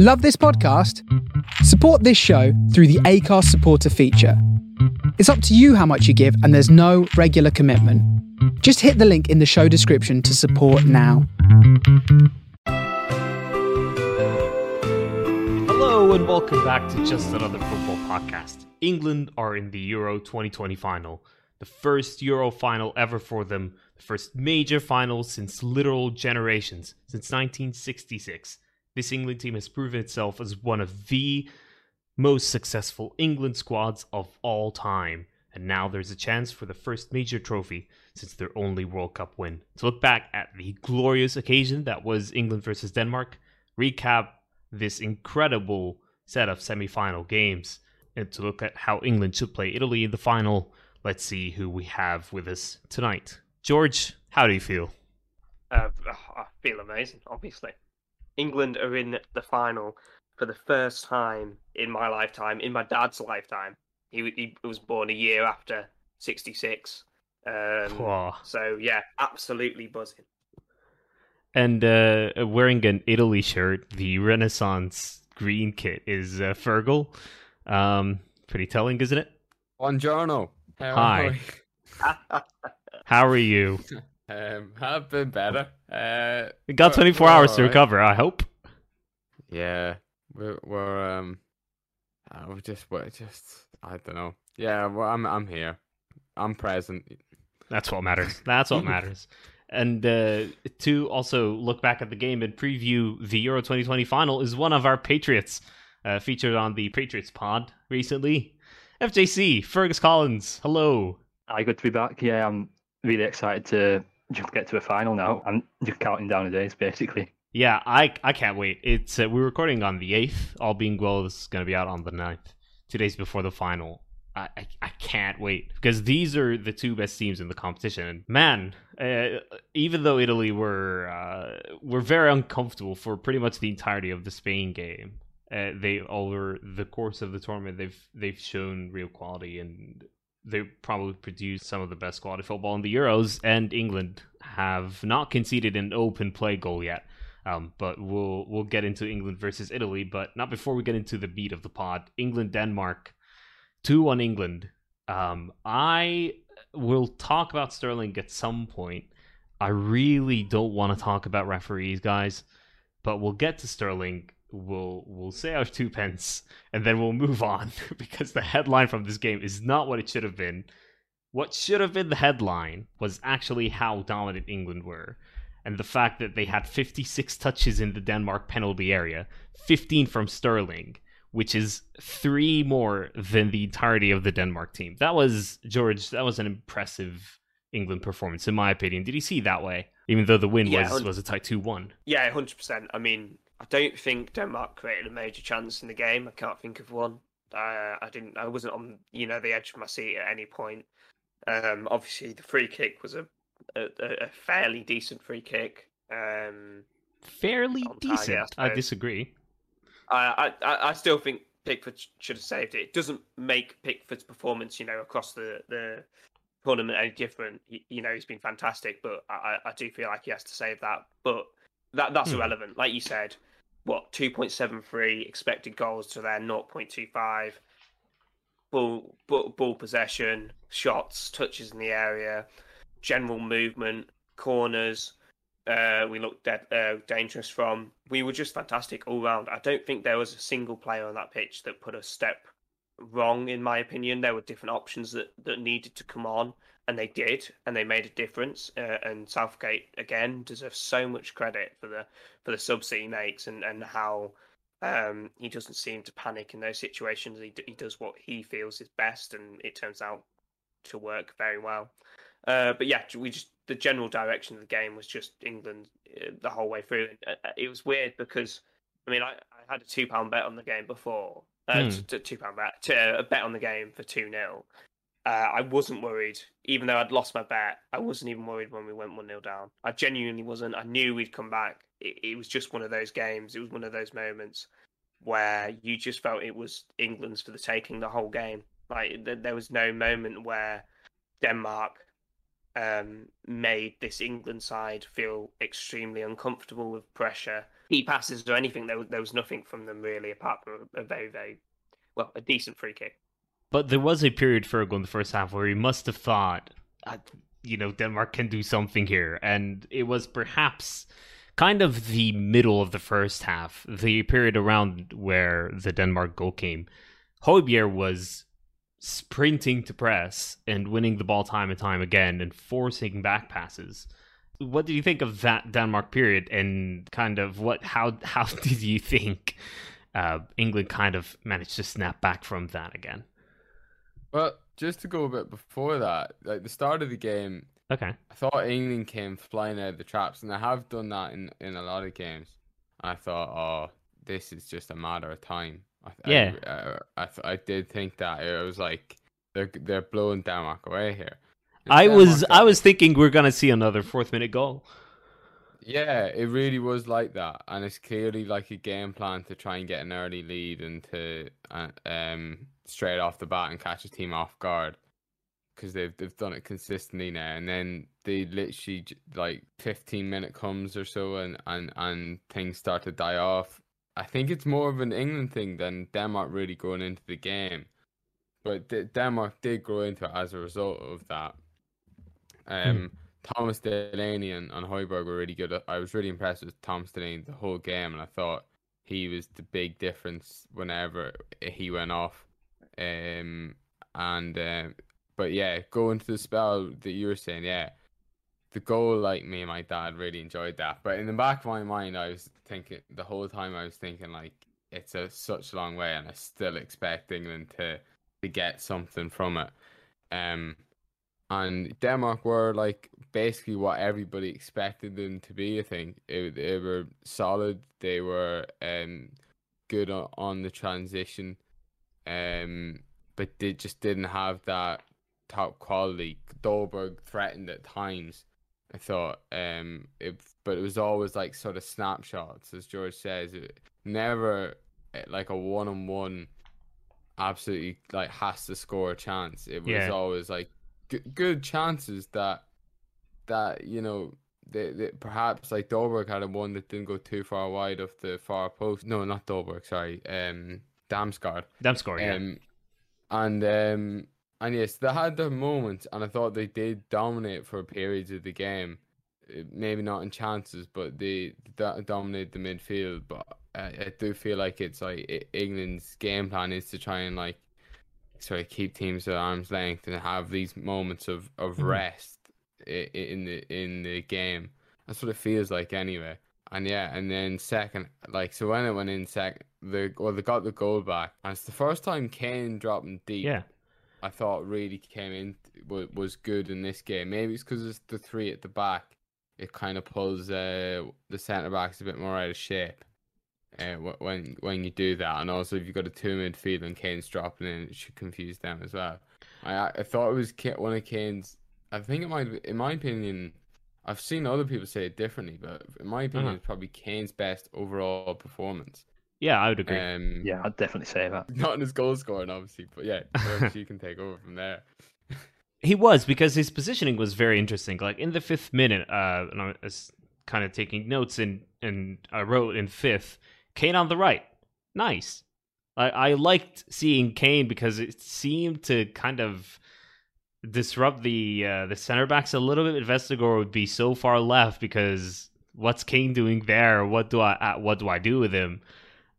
Love this podcast? Support this show through the Acast supporter feature. It's up to you how much you give, and there's no regular commitment. Just hit the link in the show description to support now. Hello and welcome back to Just Another Football Podcast. England are in the Euro 2020 final, the first Euro final ever for them, the first major final since literal generations, since 1966. This England team has proven itself as one of the most successful England squads of all time. And now there's a chance for the first major trophy since their only World Cup win. To look back at the glorious occasion that was England versus Denmark, recap this incredible set of semi final games, and to look at how England should play Italy in the final, let's see who we have with us tonight. George, how do you feel? Uh, I feel amazing, obviously. England are in the final for the first time in my lifetime, in my dad's lifetime. He, he was born a year after 66. Um, So, yeah, absolutely buzzing. And uh, wearing an Italy shirt, the Renaissance green kit is uh, Fergal. Um, pretty telling, isn't it? Buongiorno. How Hi. How are you? Um, have been better. Uh, we got 24 hours to recover. I hope. Yeah, we're, we're um, uh, we're just we're just I don't know. Yeah, well, I'm I'm here. I'm present. That's what matters. That's what matters. And uh, to also look back at the game and preview the Euro 2020 final is one of our Patriots uh, featured on the Patriots pod recently. FJC, Fergus Collins, hello. Hi, good to be back. Yeah, I'm really excited to just get to a final now. I'm just counting down the days, basically. Yeah, I I can't wait. It's uh, we're recording on the eighth. All being well, this is going to be out on the 9th, two days before the final. I, I, I can't wait because these are the two best teams in the competition. And man, uh, even though Italy were uh, were very uncomfortable for pretty much the entirety of the Spain game, uh, they over the course of the tournament they've they've shown real quality and they probably produced some of the best quality football in the Euros, and England have not conceded an open play goal yet. Um, but we'll we'll get into England versus Italy, but not before we get into the beat of the pod. England Denmark, two one England. Um, I will talk about Sterling at some point. I really don't want to talk about referees, guys, but we'll get to Sterling we'll we'll say our two pence and then we'll move on because the headline from this game is not what it should have been. What should have been the headline was actually how dominant England were and the fact that they had 56 touches in the Denmark penalty area, 15 from Sterling, which is three more than the entirety of the Denmark team. That was George, that was an impressive England performance in my opinion. Did he see that way? Even though the win yeah, was was a tight 2-1. Yeah, 100%. I mean, I don't think Denmark created a major chance in the game. I can't think of one. Uh, I didn't. I wasn't on you know the edge of my seat at any point. Um, obviously, the free kick was a a, a fairly decent free kick. Um, fairly decent. I, I, disagree. I, I I still think Pickford should have saved it. It doesn't make Pickford's performance, you know, across the the tournament any different. You, you know, he's been fantastic, but I, I do feel like he has to save that. But that that's hmm. irrelevant. Like you said, what 2.73 expected goals to their 0.25 ball, ball ball possession shots touches in the area general movement corners uh, we looked dead, uh, dangerous from. We were just fantastic all round. I don't think there was a single player on that pitch that put a step wrong in my opinion. There were different options that, that needed to come on and they did, and they made a difference. Uh, and Southgate again deserves so much credit for the for the subs that he makes and and how um, he doesn't seem to panic in those situations. He he does what he feels is best, and it turns out to work very well. Uh, but yeah, we just the general direction of the game was just England uh, the whole way through. Uh, uh, it was weird because I mean I, I had a two pound bet on the game before. Uh, hmm. two pound bet, to, a bet on the game for two 0 uh, I wasn't worried, even though I'd lost my bet. I wasn't even worried when we went one 0 down. I genuinely wasn't. I knew we'd come back. It, it, was just one of those games. It was one of those moments where you just felt it was England's for the taking the whole game. Like th- there was no moment where Denmark um, made this England side feel extremely uncomfortable with pressure. key passes or anything. There, there was nothing from them really, apart from a very, very well, a decent free kick. But there was a period, for Fergal, in the first half where he must have thought, uh, you know, Denmark can do something here. And it was perhaps kind of the middle of the first half, the period around where the Denmark goal came. Højbjerg was sprinting to press and winning the ball time and time again and forcing back passes. What did you think of that Denmark period and kind of what how how did you think uh, England kind of managed to snap back from that again? Well, just to go a bit before that, like the start of the game, Okay. I thought England came flying out of the traps, and I have done that in, in a lot of games. I thought, oh, this is just a matter of time. I, Yeah. I, I, I, th- I did think that it was like they're they're blowing Denmark away here. I was I was thinking we're gonna see another fourth minute goal. Yeah, it really was like that, and it's clearly like a game plan to try and get an early lead and to uh, um straight off the bat and catch a team off guard because they've they've done it consistently now. And then they literally like fifteen minute comes or so, and and and things start to die off. I think it's more of an England thing than Denmark really going into the game, but D- Denmark did grow into it as a result of that. Um. Thomas Delaney and, and Højbjerg were really good. I was really impressed with Thomas Delaney the whole game, and I thought he was the big difference whenever he went off. Um, and uh, but yeah, going to the spell that you were saying, yeah, the goal, like me and my dad really enjoyed that. But in the back of my mind, I was thinking the whole time I was thinking like it's a such a long way, and I still expect England to to get something from it. Um, and Denmark were like basically what everybody expected them to be. I think it, they were solid. They were um good on, on the transition, um, but they just didn't have that top quality. Dolberg threatened at times. I thought, um, it, but it was always like sort of snapshots, as George says. It never eh, like a one on one. Absolutely, like has to score a chance. It was Yeah. always like g- good chances that that you know they, they, perhaps like Dolberg had a one that didn't go too far wide of the far post. No, not Dolberg. Sorry, um, Damsgaard. Damn score, yeah. Um, and um, and yes, they had their moments, and I thought they did dominate for periods of the game. Uh, Maybe not in chances, but they do- dominated the midfield. But I, I do feel like it's like England's game plan is to try and like sort of keep teams at arm's length and have these moments of, of Mhm. rest in the in the game. That's what it feels like anyway. And yeah, and then second, like so when it went in second, the well they got the goal back, and it's the first time Kane dropping deep. yeah. I thought really came in was, good in this game. Maybe it's because it's the three at the back. It kind of pulls uh, the centre backs a bit more out of shape. Uh, when when you do that, and also if you've got a two midfield and Kane's dropping in, it should confuse them as well. I I thought it was one of Kane's. I think it might, in my opinion, I've seen other people say it differently, but in my opinion, Uh-huh. it's probably Kane's best overall performance. Yeah, I would agree. Um, Yeah, I'd definitely say that. not in his goal scoring, obviously, but yeah, George, you can take over from there. He was because his positioning was very interesting. Like in the fifth minute, uh, and I was kind of taking notes and and I wrote in fifth, Kane on the right, nice. I I liked seeing Kane because it seemed to kind of disrupt the uh, the center backs a little bit. Vestergaard would be so far left because what's Kane doing there? What do I uh, what do I do with him?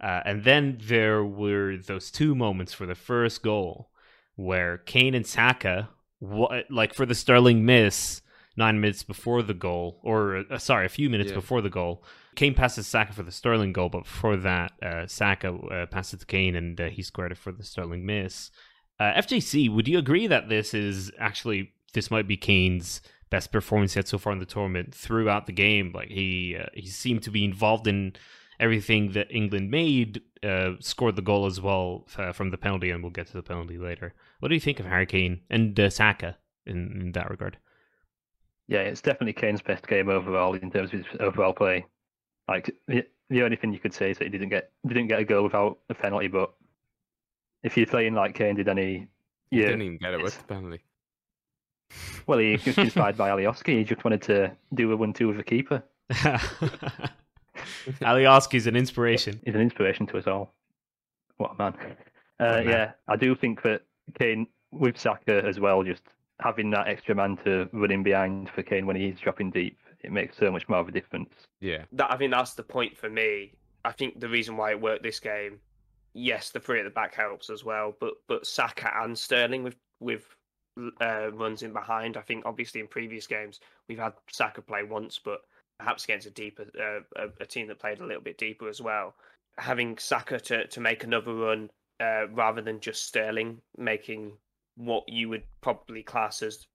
Uh, and then there were those two moments for the first goal where Kane and Saka, what, like for the Sterling miss nine minutes before the goal, or uh, sorry, a few minutes Yeah. before the goal, Kane passes Saka for the Sterling goal, but before that, uh, Saka uh, passed it to Kane and uh, he squared it for the Sterling miss. Uh, FJC, would you agree that this is actually this might be Kane's best performance yet so far in the tournament throughout the game? Like he uh, he seemed to be involved in everything that England made, uh, scored the goal as well uh, from the penalty, and we'll get to the penalty later. What do you think of Harry Kane and uh, Saka in, in that regard? Yeah, it's definitely Kane's best game overall in terms of his overall play. Like the, the only thing you could say is that he didn't get didn't get a goal without a penalty, but if you're playing like Kane did, any He yeah, didn't even get it with it's- the penalty. well, he was inspired by Alioski. He just wanted to do a one-two with the keeper. Alioski's an inspiration. He's an inspiration to us all. What a man. Uh, man. yeah, I do think that Kane, with Saka as well, just having that extra man to run in behind for Kane when he's dropping deep, it makes so much more of a difference. Yeah. that I think that's the point for me. I think the reason why it worked this game, yes, the three at the back helps as well, but but Saka and Sterling with with uh, runs in behind. I think obviously in previous games we've had Saka play once, but perhaps against a deeper uh, a, a team that played a little bit deeper as well. Having Saka to to make another run uh, rather than just Sterling making what you would probably class as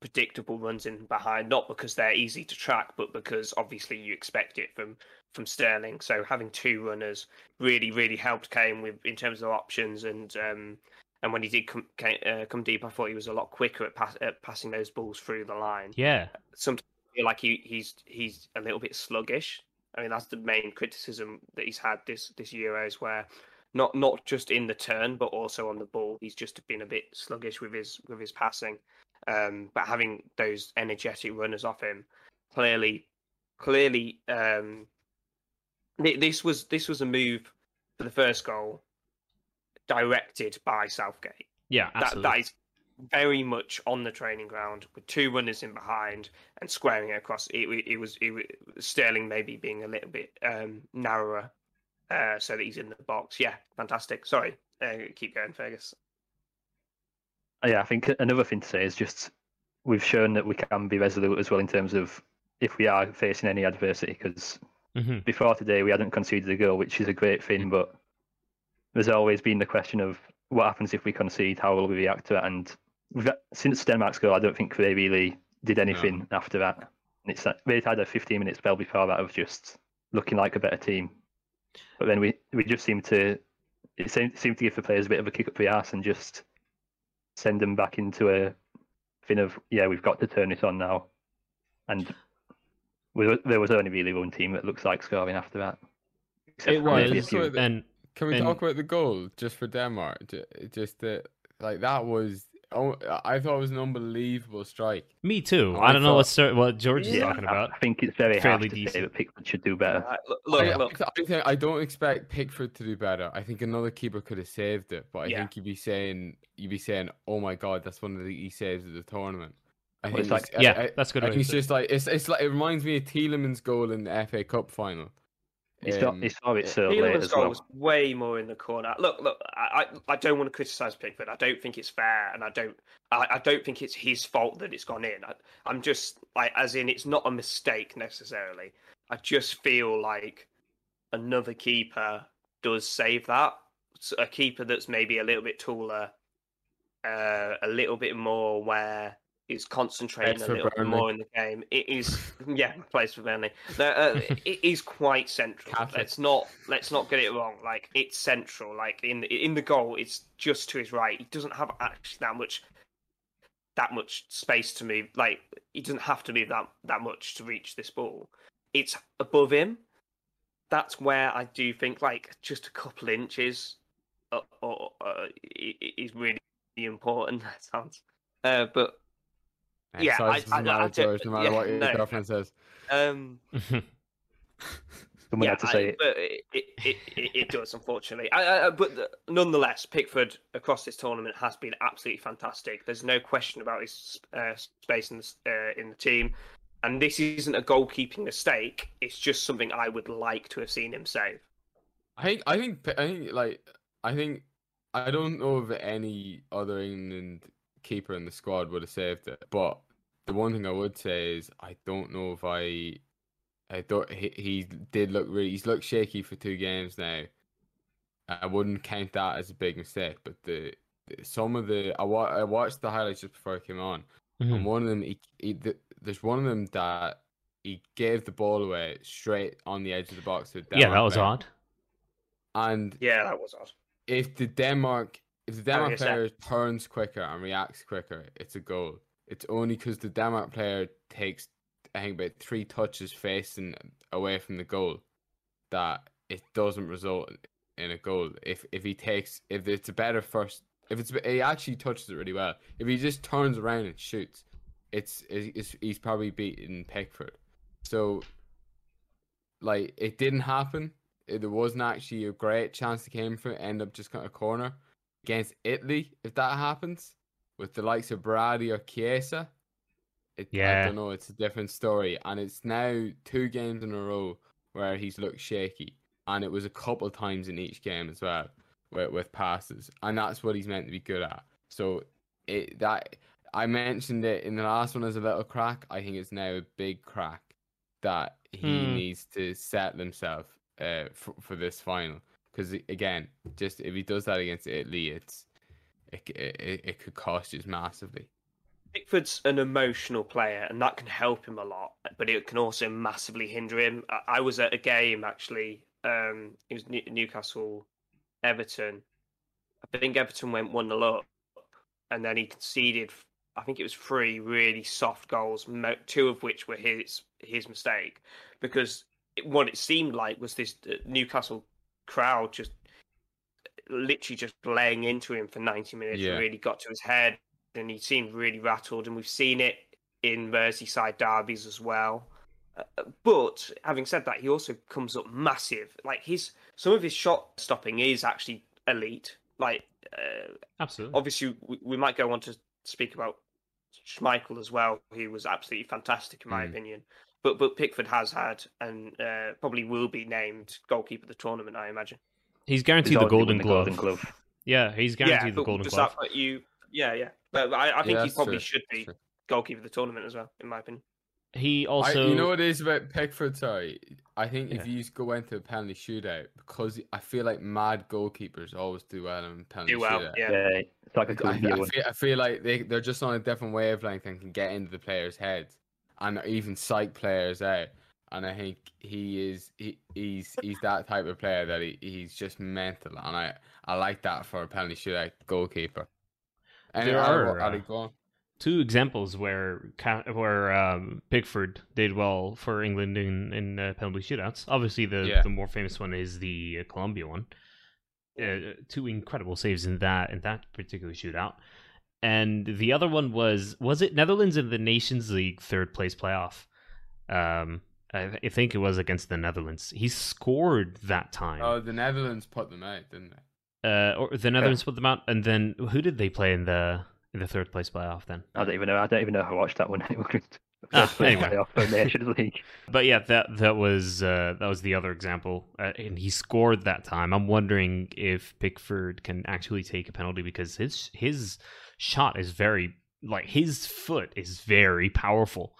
predictable runs in behind, not because they're easy to track, but because obviously you expect it from from Sterling. So having two runners really, really helped Kane with in terms of options and um, and when he did come ca- uh, come deep, I thought he was a lot quicker at, pass, at passing those balls through the line. Yeah. Sometimes feel like he, he's he's a little bit sluggish. I mean that's the main criticism that he's had this this Euros where not not just in the turn but also on the ball he's just been a bit sluggish with his with his passing. Um, but having those energetic runners off him clearly clearly um, this was this was a move for the first goal directed by Southgate. Yeah, That absolutely. that is very much on the training ground with two runners in behind and squaring it across. It, it was it, wa- Sterling maybe being a little bit um, narrower, uh, so that he's in the box. Yeah, fantastic. Sorry, uh, keep going, Fergus. Uh, Yeah, I think another thing to say is just we've shown that we can be resolute as well in terms of if we are facing any adversity. Because Mhm. before today, we hadn't conceded a goal, which is a great thing, but there's always been the question of what happens if we concede, how will we react to it? And we've, got- since Denmark's goal, I don't think they really did anything after that. And it's like, they'd had a 15 minute spell before that of just looking like a better team. But then we, we just seemed to it seemed, seemed to give the players a bit of a kick up the ass and just send them back into a thing of yeah, we've got to turn this on now. And we, there was only really one team that looks like scoring after that. Except It for maybe a was, few- few- and Can we And- talk about the goal just for Denmark? Just that, like that was. Oh, I thought it was an unbelievable strike. me too. I I don't know what Sir, what George is talking about. I think it's very Fairly hard to say decent. that Pickford should do better. Uh, look, look, I, look, I, I don't expect Pickford to do better. I think another keeper could have saved it, but I Yeah. think you'd be saying you'd be saying, "Oh my god, that's one of the easy saves of the tournament." I Well, think it's like- it's- Yeah, I- that's good I way think it's just like it's it's like it reminds me of Tielemans' goal in the FA Cup final. He saw, Um, he saw it so late Tielemans' as goal well. was way more in the corner. Look, look, I, I, I don't want to criticise Pickford. I don't think it's fair, and I don't, I, I don't think it's his fault that it's gone in. I, I'm just like, as in, it's not a mistake necessarily. I just feel like another keeper does save that. A keeper that's maybe a little bit taller, uh, a little bit more where is concentrating a little bit Burnley. more in the game. It is, yeah, plays for Burnley. No, uh, it is quite central. Catholic. Let's not let's not get it wrong. Like it's central. Like in in the goal, it's just to his right. He doesn't have actually that much that much space to move. Like he doesn't have to move that that much to reach this ball. It's above him. That's where I do think like just a couple inches uh, or, uh, i- is really important. That sounds. Uh, but Yeah, size I- doesn't I- I matter, don't- George, no matter yeah, what your no. girlfriend says. um, Someone yeah, had to say I- it. but it, it, it, it, it does, unfortunately. I, I, but the- nonetheless, Pickford across this tournament has been absolutely fantastic. There's no question about his uh, space in the, uh, in the team. And this isn't a goalkeeping mistake. It's just something I would like to have seen him save. I think I think I think like I think I don't know of any other England keeper in the squad would have saved it. But the one thing I would say is I don't know if I I don't he, he did look really he's looked shaky for two games now. I wouldn't count that as a big mistake, but the, the some of the I, wa- I watched the highlights just before I came on, Mhm. and one of them he, he th- there's one of them that he gave the ball away straight on the edge of the box. to the yeah, that was odd. And Yeah, that was odd. if the Denmark if the Denmark that- player turns quicker and reacts quicker, it's a goal. It's only because the Denmark player takes I think about three touches facing away from the goal that it doesn't result in a goal. If if he takes if it's a better first if it's he actually touches it really well. If he just turns around and shoots, it's, it's he's probably beaten Pickford. So like it didn't happen. It, there wasn't actually a great chance to came from it. End up just kind of corner against Italy. If that happens with the likes of Brady or Chiesa, it, I don't know. It's a different story, and it's now two games in a row where he's looked shaky, and it was a couple of times in each game as well with, with passes, and that's what he's meant to be good at. So it that I mentioned it in the last one as a little crack. I think it's now a big crack that he Hmm. needs to set himself uh, for, for this final. Because again, just if he does that against Italy, it's it, it, it could cost you massively. Pickford's an emotional player, and that can help him a lot, but it can also massively hinder him. I, I was at a game actually. Um, it was New- Newcastle, Everton. I think Everton went one 0 up, and then he conceded. I think it was three really soft goals, two of which were his his mistake, because what it seemed like was this uh, Newcastle crowd just literally just laying into him for 90 minutes Yeah. really got to his head and he seemed really rattled and we've seen it in Merseyside derbies as well Uh, but having said that he also comes up massive like his some of his shot stopping is actually elite like uh, Absolutely. obviously we, we might go on to speak about Schmeichel as well he was absolutely fantastic in my Mm. opinion but but Pickford has had and uh, probably will be named goalkeeper of the tournament I imagine He's He's guaranteed the Golden the Glove. Golden Glove. Yeah, he's guaranteed the but Golden does Glove. that put you? Yeah, yeah. But I, I think Yeah, he probably true, should be true. goalkeeper of the tournament as well, in my opinion. He I, also, you know what it is about Pickford? Sorry, I think if you go into a penalty shootout, because I feel like mad goalkeepers always do well in penalty Do well, shootout. yeah. Yeah, it's like a I, good I, view. feel, I feel like they, they're just on a different wavelength and can get into the players' heads and even psych players out. And I think he is he, he's he's that type of player that he, he's just mental, and I, I like that for a penalty shootout goalkeeper. And There are, uh, two examples where where um, Pickford did well for England in in uh, penalty shootouts. Obviously, the Yeah. the more famous one is the uh, Colombia one. Uh, two incredible saves in that in that particular shootout, and the other one was was it Netherlands in the Nations League third place playoff. Um, I, I think it was against the Netherlands. He scored that time. Oh, the Netherlands put them out, didn't they? uh, or the Netherlands put them out, and then who did they play in the in the third place playoff then? I don't even know. I don't even know how I watched that one. It was just Ah, first place anyway. playoff for Nations League. But yeah, that that was uh, that was the other example, uh, and he scored that time. I'm wondering if Pickford can actually take a penalty because his his shot is very like his foot is very powerful.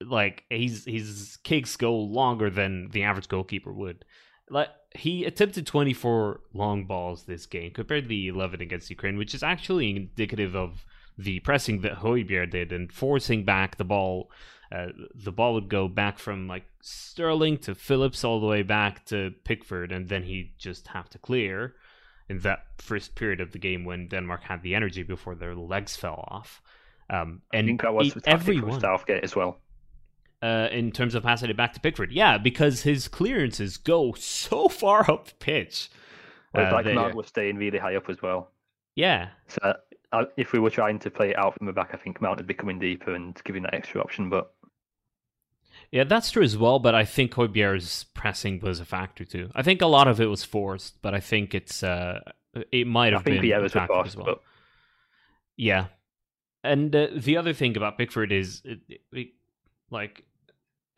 Like he's his kicks go longer than the average goalkeeper would. Like he attempted 24 long balls this game compared to the 11 against Ukraine, which is actually indicative of the pressing that Højbjerg did and forcing back the ball uh, the ball would go back from like Sterling to Phillips all the way back to Pickford, and then he'd just have to clear in that first period of the game when Denmark had the energy before their legs fell off. Um, I and think that was the everyone, Southgate as well. uh, in terms of passing it back to Pickford, yeah, because his clearances go so far up the pitch. Well, Uh, like they- was staying really high up as well. yeah, So uh, if we were trying to play it out from the back, I think Mount would be coming deeper and giving that extra option. But Yeah, that's true as well, but I think Højbjerg's pressing was a factor too. I think a lot of it was forced, but I think it's uh it might I have think been a factor forced. as well. But Yeah, and uh, the other thing about Pickford is, it, it, it, like,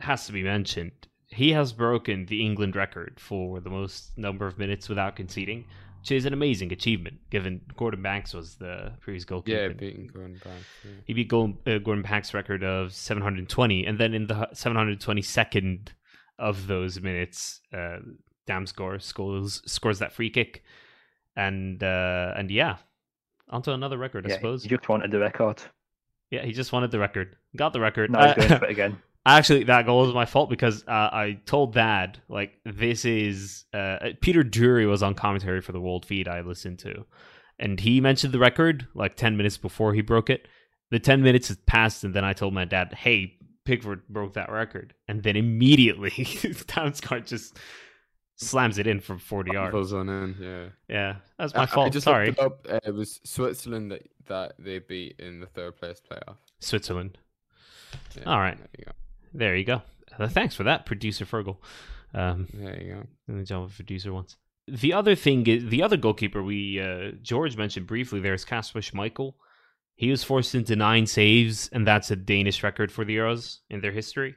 has to be mentioned. He has broken the England record for the most number of minutes without conceding, which is an amazing achievement given Gordon Banks was the previous goalkeeper. Yeah, beating Gordon Banks. Yeah. He beat Gol- uh, Gordon Banks' record of 720, and then in the 722nd of those minutes, uh, Damsgaard scores scores that free kick, and uh, and yeah, onto another record, I yeah, suppose. he just wanted the record. Yeah, he just wanted the record, got the record. Now he's Uh, going for it again. Actually, that goal was my fault because uh, I told Dad like this is uh, Peter Drury was on commentary for the World Feed I listened to, and he mentioned the record like ten minutes before he broke it. The ten minutes had passed, and then I told my dad, "Hey, Pickford broke that record," and then immediately Townscott just slams it in from forty yards. On in, yeah. Yeah, that's my I fault. just Sorry, it up. Uh, it was Switzerland that, that they beat in the third place playoff. Switzerland. Yeah, All right. There you go. There you go. Uh, thanks for that, producer Fergal. Um, There you go. the Java producer wants. The other thing, is, the other goalkeeper we uh, George mentioned briefly there is Kasper Schmeichel. He was forced into nine saves, and that's a Danish record for the Euros in their history.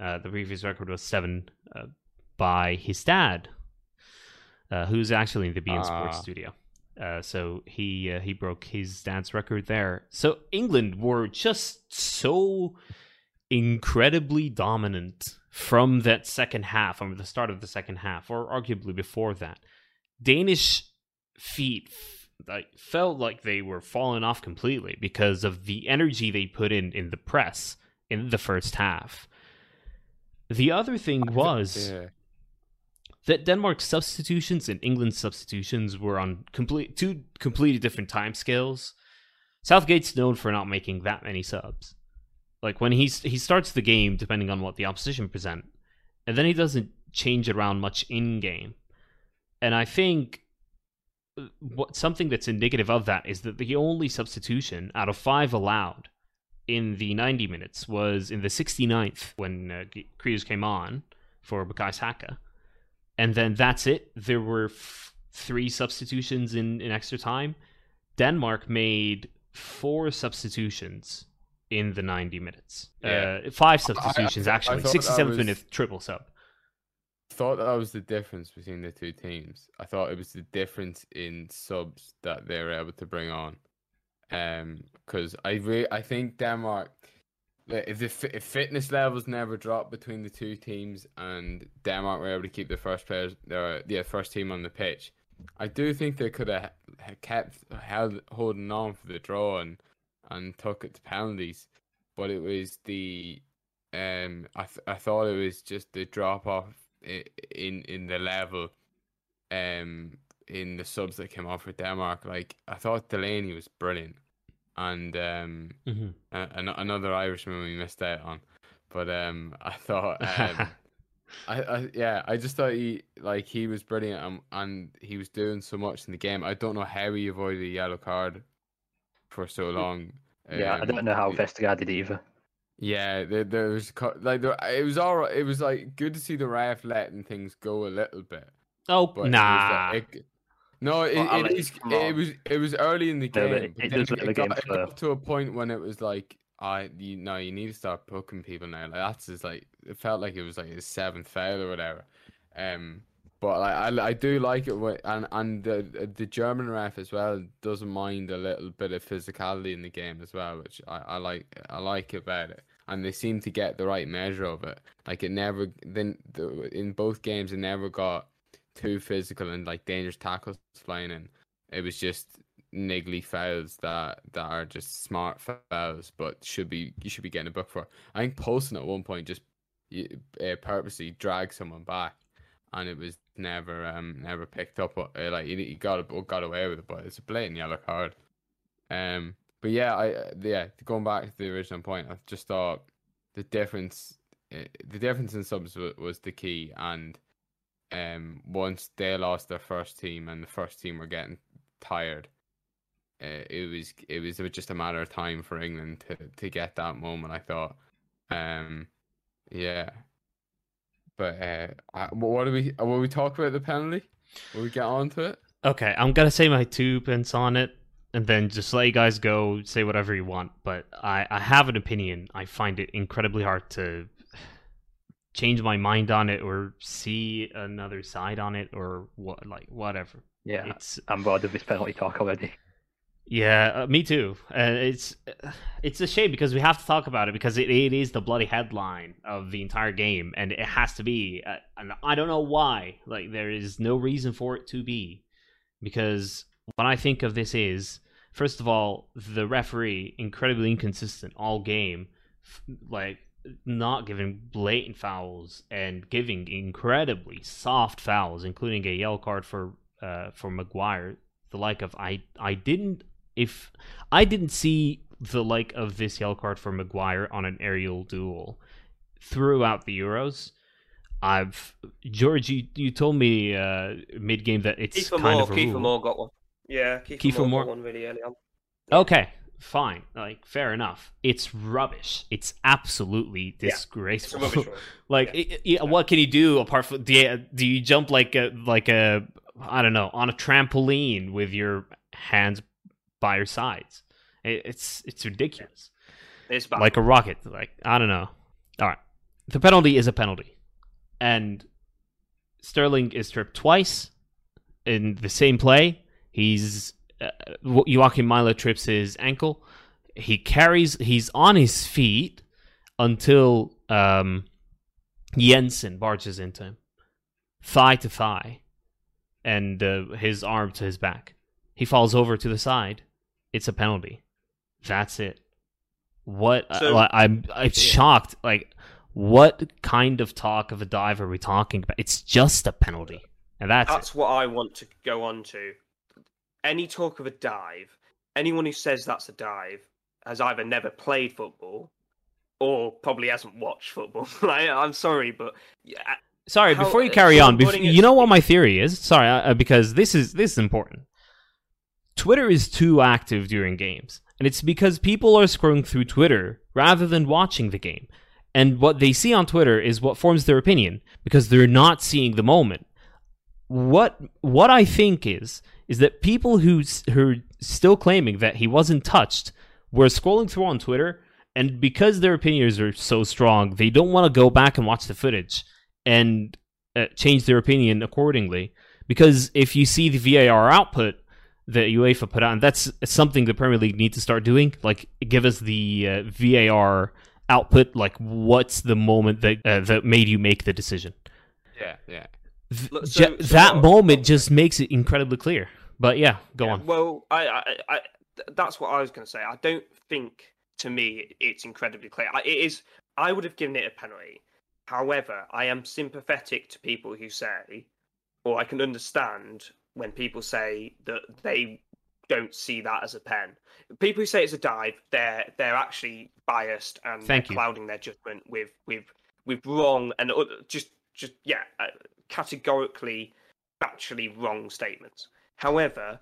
Uh, the previous record was seven uh, by his dad, uh, who's actually in the beIN Sports Ah. studio. Uh, so he uh, he broke his dad's record there. So England were just so incredibly dominant from that second half, from the start of the second half, or arguably before that. Danish feet like, felt like they were falling off completely because of the energy they put in in the press in the first half. The other thing was Yeah. that Denmark's substitutions and England's substitutions were on complete two completely different time scales. Southgate's known for not making that many subs. Like when he's he starts the game depending on what the opposition present, and then he doesn't change around much in game. And I think uh, what something that's indicative of that is that the only substitution out of five allowed in the 90 minutes was in the 69th when uh, G- came on for Bukayo Saka and then that's it. There were f- three substitutions in, in extra time. Denmark made four substitutions in the 90 minutes. Yeah. Uh, five I- I substitutions, I actually. that 67th was- minute triple sub. thought that was the difference between the two teams. I thought it was the difference in subs that they were able to bring on. Um, because I re- I think Denmark, if the fi- if fitness levels never dropped between the two teams, and Denmark were able to keep the first players, their yeah, first team on the pitch, I do think they could have kept held holding on for the draw and and took it to penalties, but it was the um I th- I thought it was just the drop off in in the level um in the subs that came off for Denmark. Like I thought Delaney was brilliant, and um Mm-hmm. a- an- another Irishman we missed out on, but um I thought um. I, I yeah, I just thought he like he was brilliant and, and he was doing so much in the game. I don't know how he avoided a yellow card for so long. Yeah, I Um, don't know how it- Vestergaard did either. yeah, there, there was co- like there, it was all right. It was like good to see the ref letting things go a little bit. Oh, But it was, nah. like, it- no, it, Well, it, Alex, is, it was it was early in the game. but but it then does let the it, got, game it got to a point when it was like, I you know you need to start poking people now. Like that's just like it felt like it was like his seventh foul or whatever. Um, but like I, I do like it when, and and the the German ref as well doesn't mind a little bit of physicality in the game as well, which I, I like I like about it. And they seem to get the right measure of it. Like it never then the, in both games it never got too physical and like dangerous tackles flying in. It was just niggly fouls that that are just smart fouls, but should be you should be getting a book for. I think Poulsen at one point just uh, purposely dragged someone back, and it was never um never picked up. Uh, like he, he got got away with it, but it's a blatant yellow card. Um, but yeah, I uh, yeah going back to the original point, I just thought the difference uh, the difference in subs was, was the key, and um once they lost their first team and the first team were getting tired uh, it was it was just a matter of time for England to, to get that moment. I thought, um, yeah. But uh, I, what do we? Will we talk about the penalty? Will we get on to it? Okay, I'm gonna say my two pence on it, and then just let you guys go say whatever you want. But I, I have an opinion. I find it incredibly hard to change my mind on it or see another side on it or what, like whatever. Yeah, It's I'm bored of this penalty talk already. Yeah, uh, me too. And it's it's a shame because we have to talk about it because it, it is the bloody headline of the entire game, and it has to be. Uh, and I don't know why. Like there is no reason for it to be, because what I think of this is first of all the referee incredibly inconsistent all game, like not giving blatant fouls and giving incredibly soft fouls, including a yellow card for uh, for Maguire. The like of I I didn't if I didn't see the like of this yellow card for Maguire on an aerial duel throughout the Euros. I've George, you, you told me uh, mid game that it's Kiefer kind Moore, of a Kiefer rule. Moore got one. Yeah, Kiefer, Kiefer Moore, Moore- got one really early on. Okay, fine, like fair enough. It's rubbish. It's absolutely Yeah, disgraceful. It's a rubbish rule. like, Yeah. i- i- what can you do apart from do you, do you jump like a like a I don't know on a trampoline with your hands by your sides? It, it's it's ridiculous. It's. Like a rocket. Like I don't know. All right, the penalty is a penalty, and Sterling is tripped twice in the same play. He's uh, Joakim Mæhle trips his ankle. He carries. He's on his feet until um, Jensen barges into him, thigh to thigh, and uh, his arm to his back. He falls over to the side. It's a penalty. That's it. What So- I, I'm I'm shocked. Like, what kind of talk of a dive are we talking about? It's just a penalty, and that's, That's what I want to go on to. Any talk of a dive, anyone who says that's a dive has either never played football or probably hasn't watched football. like, I'm sorry, but yeah. Sorry, how- before you uh, carry on, bef- putting it- you know what my theory is? Sorry, uh, because this is this is important. Twitter is too active during games, and it's because people are scrolling through Twitter rather than watching the game. And what they see on Twitter is what forms their opinion because they're not seeing the moment. What what I think is is that people who who are still claiming that he wasn't touched were scrolling through on Twitter, and because their opinions are so strong, they don't want to go back and watch the footage and uh, change their opinion accordingly. Because if you see the VAR output that UEFA put out, and that's something the Premier League need to start doing, like give us the uh, VAR output, like what's the moment that uh, that made you make the decision. Yeah, yeah. Look, so- so that moment just makes it incredibly clear. But yeah, go Yeah, on. Well, I, I, I, that's what I was going to say. I don't think, to me, it's incredibly clear. I- It is. I would have given it a penalty. However, I am sympathetic to people who say, or I can understand when people say that they don't see that as a pen. People who say it's a dive, they're they're actually biased and Thank they're you. clouding their judgment with with with wrong and just just yeah, uh, categorically, factually wrong statements. However,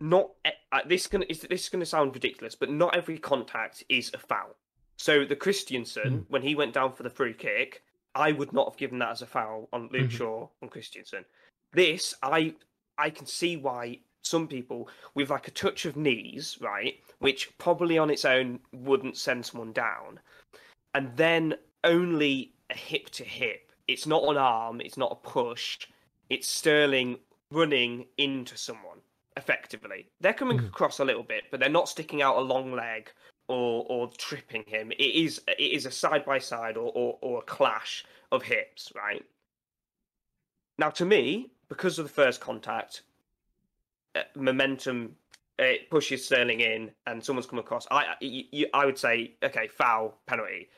not uh, this gonna is this is gonna sound ridiculous, but not every contact is a foul. So the Christensen, Mm. when he went down for the free kick, I would not have given that as a foul on Luke Mhm. Shaw on Christensen. This, I I can see why some people with like a touch of knees, right, which probably on its own wouldn't send someone down, and then only a hip to hip. It's not an arm. It's not a push. It's Sterling running into someone effectively. They're coming Mhm. across a little bit, but they're not sticking out a long leg or or tripping him. It is it is a side by side or or a clash of hips, right? Now, to me, because of the first contact, uh, momentum it pushes Sterling in, and someone's come across. I I would say okay, foul penalty.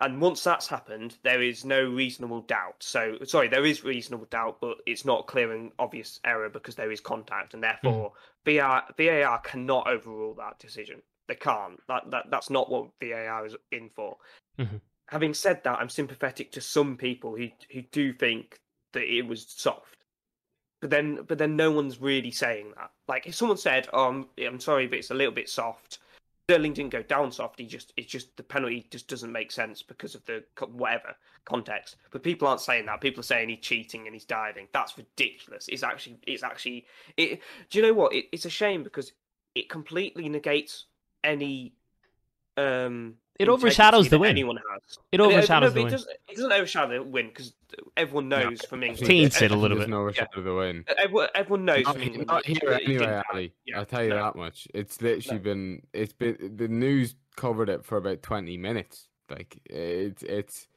And once that's happened, there is no reasonable doubt. So, sorry, there is reasonable doubt, but it's not clear and obvious error because there is contact, and therefore VAR, VAR cannot overrule that decision. They can't. That, that that's not what VAR is in for. Mhm. Having said that, I'm sympathetic to some people who who do think that it was soft. But then, but then, no one's really saying that. Like, if someone said, "Oh, I'm, I'm sorry, but it's a little bit soft," Sterling didn't go down soft. He just, it's just the penalty just doesn't make sense because of the whatever context. But people aren't saying that. People are saying he's cheating and he's diving. That's ridiculous. It's actually, it's actually. It, do you know what? It, it's a shame because it completely negates any. um It overshadows the that win. Anyone has. It No, overshadows no, the but win. It doesn't, it doesn't overshadow the win because everyone knows from England. Taints it a ev- little There's bit. no overshadow the win. Everyone, everyone knows. Not, from England not here anyway. Ali. Yeah, I'll tell you no. that much. It's literally No. been it's been the news covered it for about twenty minutes. Like it's it's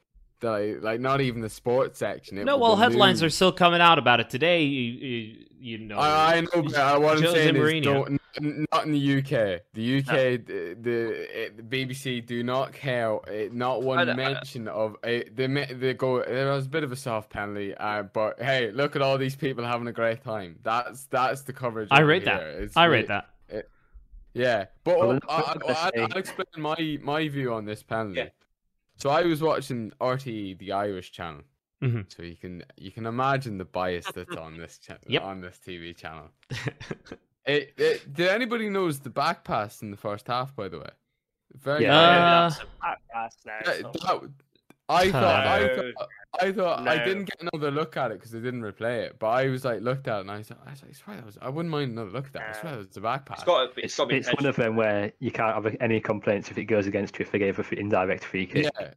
like like not even the sports section. It No, well, the headlines are still coming out about it today. You, you, you know, I, I know, but uh, what I'm Jose saying is, don't, in the UK. The UK, the, the eh, the BBC do not care. eh, Not one I know. mention of it. They they go. There was a bit of a soft penalty, uh, but hey, look at all these people having a great time. That's that's the coverage. I over rate that. It's I re- rate that. Yeah, but Well, uh, I, I, I, I'll explain my my view on this penalty. Yeah. So I was watching RTE, the Irish channel. Mhm. So you can you can imagine the bias that's on this cha- Yep. on this TV channel. It, it, did anybody notice the back pass in the first half? By the way, very Yeah. good. Uh, that's a back pass now. That- that- I thought, I thought, I thought, I didn't get another look at it because they didn't replay it. But I was like, looked at it and I was, like, I was like, I swear that was, I wouldn't mind another look at that. I swear No. that was the back pass. It's got. to- It's, It's got it's one of them where you can't have any complaints if it goes against you if they gave a free- indirect free kick. yeah,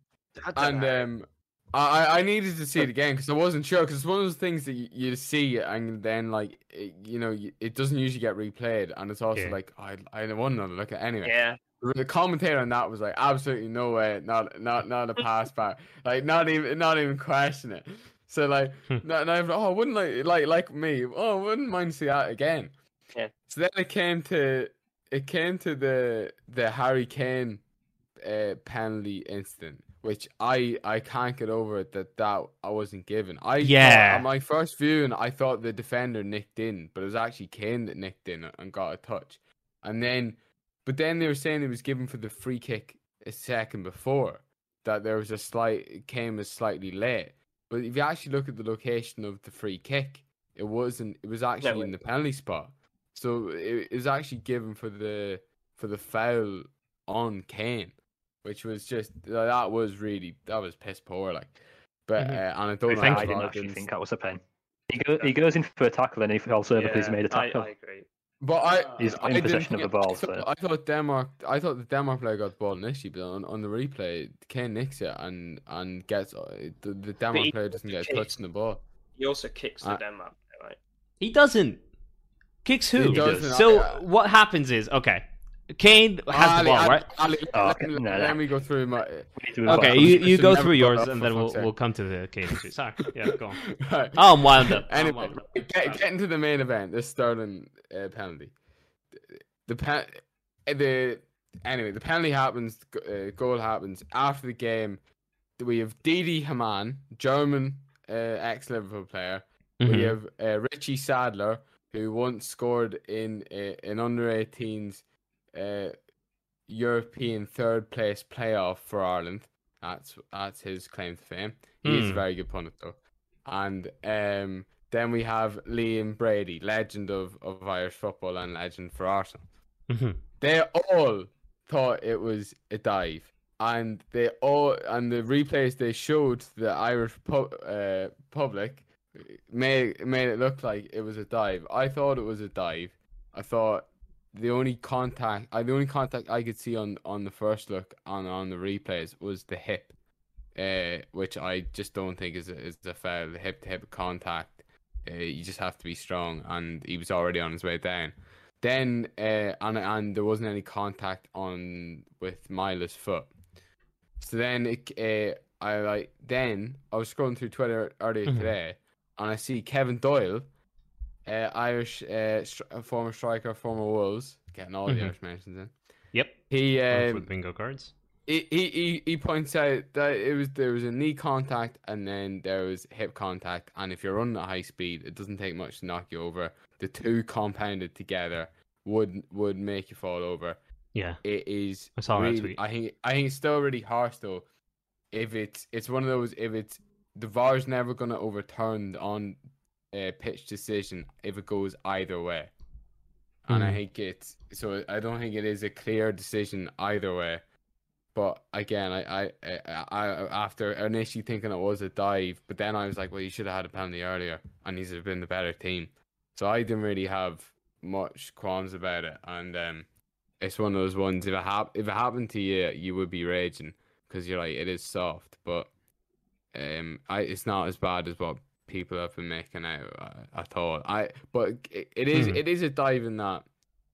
and know. um, I I- I needed to see it again because I wasn't sure because it's one of those things that you, you see and then like it, you know it doesn't usually get replayed and it's also Yeah. like I I want another look at it anyway. yeah, The commentator on that was like, absolutely no way, not not not a pass back, like not even not even question it. So like, Hmm. no, no, oh, I wouldn't like like like me, oh, wouldn't mind see that again. Yeah. So then it came to it came to the the Harry Kane uh, penalty incident, which I I can't get over it that that I wasn't given. I thought- Yeah. on my first viewing, I thought the defender nicked in, but it was actually Kane that nicked in and got a touch, and then. But then they were saying it was given for the free kick a second before. That there was a slight it came as slightly late. But if you actually look at the location of the free kick, it wasn't. It was actually it- in the penalty spot. So it, it was actually given for the for the foul on Kane, which was just that was really that was piss poor. Like, but Mhm. uh, and I don't know. I didn't actually think that was a pen. He, go, he goes in for a tackle and he falls over because he made a tackle. I agree. But I, He's I in didn't possession of the ball, I thought, so- I thought Denmark. I thought the Denmark player got the ball initially, but on, on the replay, Kane nicks it and and gets uh, the, the Denmark he player doesn't get a touch kicks- in the ball. He also kicks the Uh, Denmark, player, right? He doesn't. Kicks who? He doesn't. So what happens is okay. Kane has Ali, the ball, Ali, right? Ali, Oh, let, okay, let- no, let no. me go through my. We need to move on. Okay, you, you go through yours and then we'll we'll come to the Kane issue. Sorry, yeah, go on. Right. Oh, I'm wound up. I'm Anyway, wound up. get, getting to the main event, the Sterling uh, penalty. The pen, the anyway, the penalty happens. Uh, goal happens after the game. We have Didi Hamann, German uh, ex Liverpool player. We Mhm. have uh, Richie Sadlier, who once scored in uh, an under 18s uh, European third place playoff for Ireland. That's that's his claim to fame. He is a Hmm. very good pundit though. And um, then we have Liam Brady, legend of, of Irish football and legend for Arsenal. Mhm. They all thought it was a dive, and they all and the replays they showed the Irish pu- uh, public made made it look like it was a dive. I thought it was a dive. I thought the only contact, I the only contact I could see on on the first look on on the replays was the hip, uh, which I just don't think is a, is a foul. The hip to hip contact, uh, you just have to be strong, and he was already on his way down. Then uh, and and there wasn't any contact on with Mæhle's foot. So then it, uh, I like then I was scrolling through Twitter earlier Mhm. today, and I see Kevin Doyle, uh, Irish uh, stri- former striker, former Wolves, getting all Mhm. the Irish mentions in. Yep. He um, the bingo cards. he, he he points out that it was there was a knee contact and then there was hip contact, and if you're running at high speed, it doesn't take much to knock you over. The two compounded together would would make you fall over. Yeah. It is. I saw that tweet. I think I think it's still really harsh though. If it's it's one of those if it's the VAR's never gonna overturn on a pitch decision if it goes either way, and I Mhm. think it's so I don't think it is a clear decision either way. But again, I, I, I, I after initially thinking it was a dive, but then I was like, well, you should have had a penalty earlier, and he's have been the better team. So I didn't really have much qualms about it, and um, it's one of those ones. If it hap- if it happened to you, you would be raging because you're like, it is soft, but um, I it's not as bad as what people have been making out. I, I thought I, but it, it is Hmm. it is a dive in that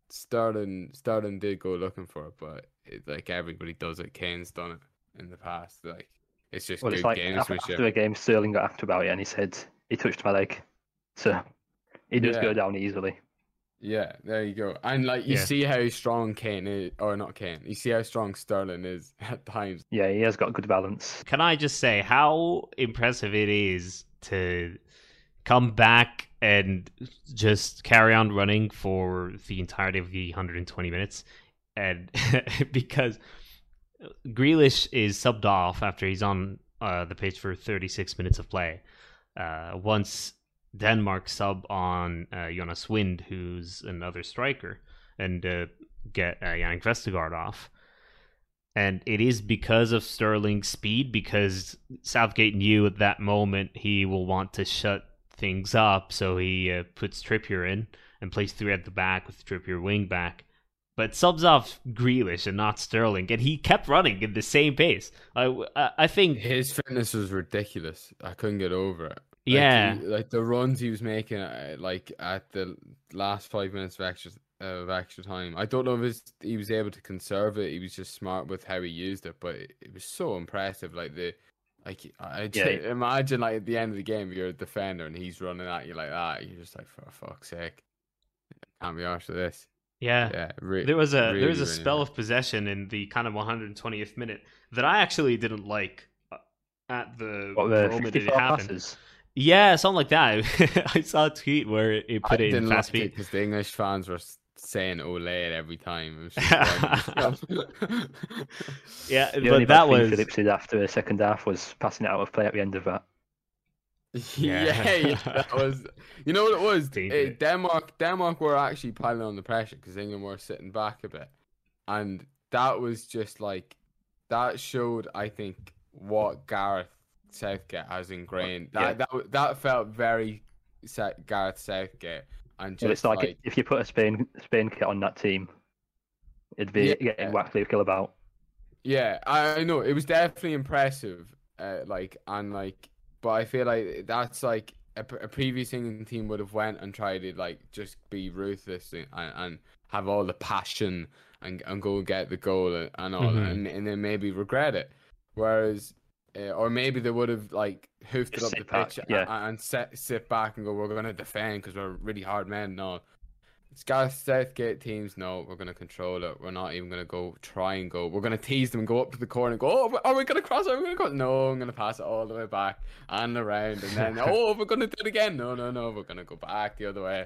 Sterling Sterling did go looking for it, but it, like everybody does it. Kane's done it in the past. Like it's just Well, good it's like after, gamesmanship. after the game, Sterling got asked about it and he said he touched my leg. So he does Yeah. go down easily. Yeah, there you go. And like you Yeah. see how strong Kane is, or not Kane. You see how strong Sterling is at times. Yeah, he has got good balance. Can I just say how impressive it is to come back and just carry on running for the entirety of the 120 minutes, and because Grealish is subbed off after he's on uh, the pitch for 36 minutes of play. Uh, once Denmark sub on uh, Jonas Wind, who's another striker, and uh, get uh, Jannik Vestergaard off. And it is because of Sterling's speed, because Southgate knew at that moment he will want to shut things up, so he uh, puts Trippier in and plays three at the back with Trippier wing back but subs off Grealish and not Sterling, and he kept running at the same pace. I, I think his fitness was ridiculous. I couldn't get over it. Like, yeah, he, like the runs he was making, uh, like at the last five minutes of extra of extra time. I don't know if he was able to conserve it. He was just smart with how he used it, but it, it was so impressive. Like the like I just, yeah. imagine like at the end of the game, you're a defender and he's running at you like that. You're just like, for fuck's sake, can't be arsed with this. Yeah, yeah. Re- there was a really, there was a spell nice. of possession in the kind of 120th minute that I actually didn't like uh, at the What the moment it happened. passes? Yeah, something like that. I saw a tweet where it I put it in didn't fast like speed. because the English fans were s- saying "Ole" every time. It was just like- Yeah, The but only that bad was Phillips did after the second half was passing it out of play at the end of that. yeah, Yeah. yeah, that was. You know what it was? Dangerous. Uh, Denmark, Denmark were actually piling on the pressure because England were sitting back a bit, and that was just like that showed. I think what Gareth Southgate has ingrained. That Yeah. that that felt very Sa- Gareth Southgate, and it's like, if you put a Spain Spain kit on that team, it'd be Yeah. getting whacked kill about. Yeah, I know it was definitely impressive. Uh, like and like, but I feel like that's like a previous England team would have went and tried to like just be ruthless and, and have all the passion and and go get the goal and, and all, Mhm. and and then maybe regret it. Whereas, uh, or maybe they would have like hoofed it up the sit back, pitch yeah. and sit sit back and go, we're going to defend because we're really hard men. No, it's Gareth Southgate teams, no, we're going to control it. We're not even going to go try and go. We're going to tease them and go up to the corner and go, oh, are we going to cross? Are we going to go? No, I'm going to pass it all the way back and around. And then, oh, we're going to do it again. No, no, no, we're going to go back the other way.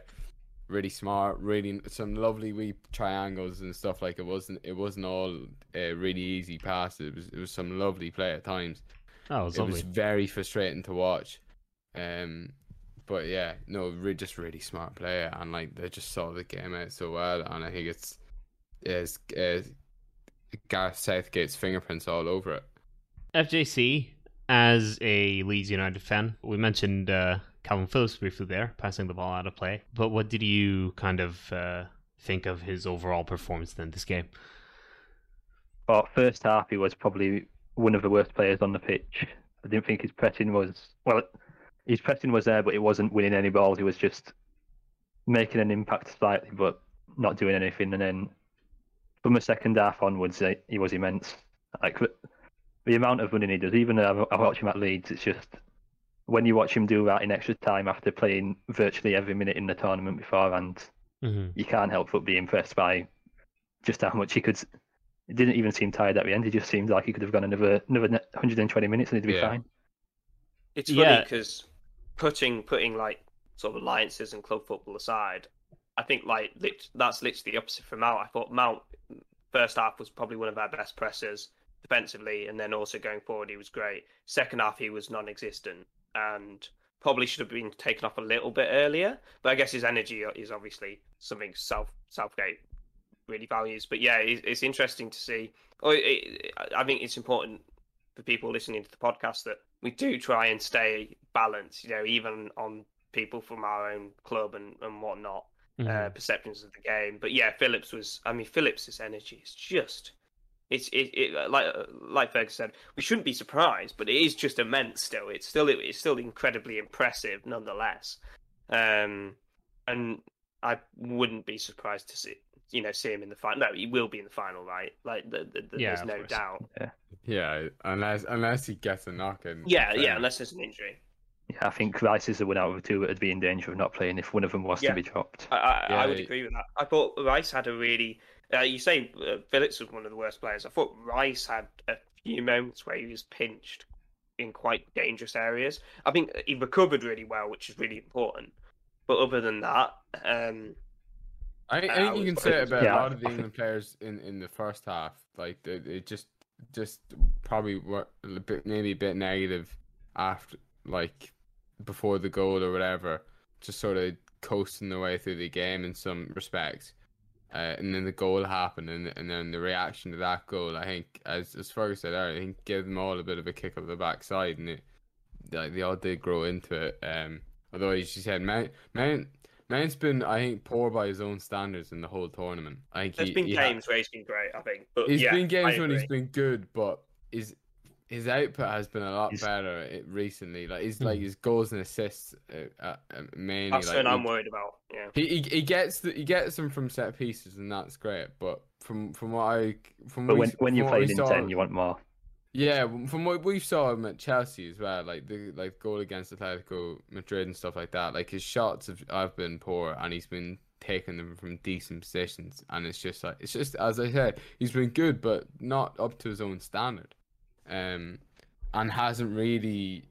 Really smart, really some lovely wee triangles and stuff. Like it wasn't, it wasn't all uh, really easy passes. It was, it was some lovely play at times that was it was very frustrating to watch. Um, but yeah, no, re- just really smart player, and like they just saw the game out so well, and I think it's is uh, Gareth Southgate's fingerprints all over it. FJC as a Leeds United fan, we mentioned uh, Kalvin Phillips briefly there, passing the ball out of play. But what did you kind of uh, think of his overall performance in this game? Well, first half, he was probably one of the worst players on the pitch. I didn't think his pressing was well. His pressing was there, but he wasn't winning any balls. He was just making an impact slightly, but not doing anything. And then from the second half onwards, he was immense. Like the- amount of running he does, even though I I watch him at Leeds, it's just when you watch him do that in extra time after playing virtually every minute in the tournament beforehand, Mm-hmm. you can't help but be impressed by just how much he could. It didn't even seem tired at the end. It just seemed like he could have gone another another 120 minutes and he'd be Yeah. fine. It's funny Yeah. because putting putting like sort of alliances and club football aside, I think like lit- that's literally the opposite from Mount. I thought Mount first half was probably one of our best pressers defensively, and then also going forward he was great. Second half he was non-existent and probably should have been taken off a little bit earlier. But I guess his energy is obviously something South Southgate really values. But yeah, it's, it's interesting to see. Or it, I think it's important for people listening to the podcast that we do try and stay balanced. You know, even on people from our own club and and whatnot, Mm-hmm. uh, perceptions of the game. But yeah, Phillips was. I mean, Phillips's energy is just. It's it, it like like Fergus said, we shouldn't be surprised, but it is just immense. Still, it's still it's still incredibly impressive, nonetheless. Um, and I wouldn't be surprised to see you know see him in the final. No, he will be in the final, right? Like the, the, the, Yeah, there's no course. doubt. Yeah, unless unless he gets a knock in. Yeah, yeah, unless there's an injury. Yeah, I think Rice is the one out of the two that would be in danger of not playing if one of them was Yeah. to be dropped. I, I, I would Yeah. agree with that. I thought Rice had a really. Uh, you say uh, Phillips was one of the worst players. I thought Rice had a few moments where he was pinched in quite dangerous areas. I think he recovered really well, which is really important. But other than that, um, I, think- I think you can say it about Yeah, a lot of the England players in, in the first half. Like they, they just just probably were a bit maybe a bit negative after like before the goal or whatever. just sort of coasting their way through the game in some respects. Uh, and then the goal happened, and and then the reaction to that goal, I think, as as Fergus said earlier, I think gave them all a bit of a kick up the backside, and it like they all did grow into it. Um, although as you said, Mount Mount Mount's been, I think, poor by his own standards in the whole tournament. I think There's he, been he ha- games where he's been great, I think. But He's yeah, been games I when he's agree. been good, but his his output has been a lot He's- better recently. Like his Hmm. like his goals and assists uh, uh, uh, mainly. That's like, what I'm worried about. Yeah. he, he he gets the, he gets them from set pieces and that's great. But from from what I from But we- when when you from what played in saw- ten, you want more. Yeah, from what we saw him at Chelsea as well, like the like goal against Atletico Madrid and stuff like that. Like his shots have, have been poor, and he's been taking them from decent positions, and it's just like it's just as I said, he's been good, but not up to his own standard, um, and hasn't really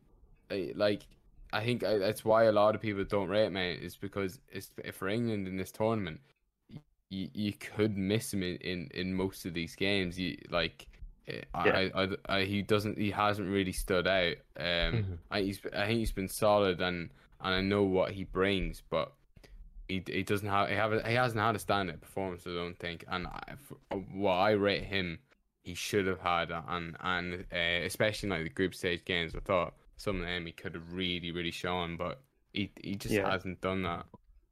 eh, like. I think uh, that's why a lot of people don't rate Mount is because it's for England in this tournament, you you could miss him in, in, in most of these games. You like. Eh, I, I, I, he doesn't. He hasn't really stood out. Um, Mhm. I, he's, I think he's been solid, and and I know what he brings, but he he doesn't have. He have. He hasn't had a standout performance. I don't think. And I, what I rate him, he should have had, and and uh, especially in, like the group stage games, I thought some of them he could have really really shown, but he he just Yeah. hasn't done that.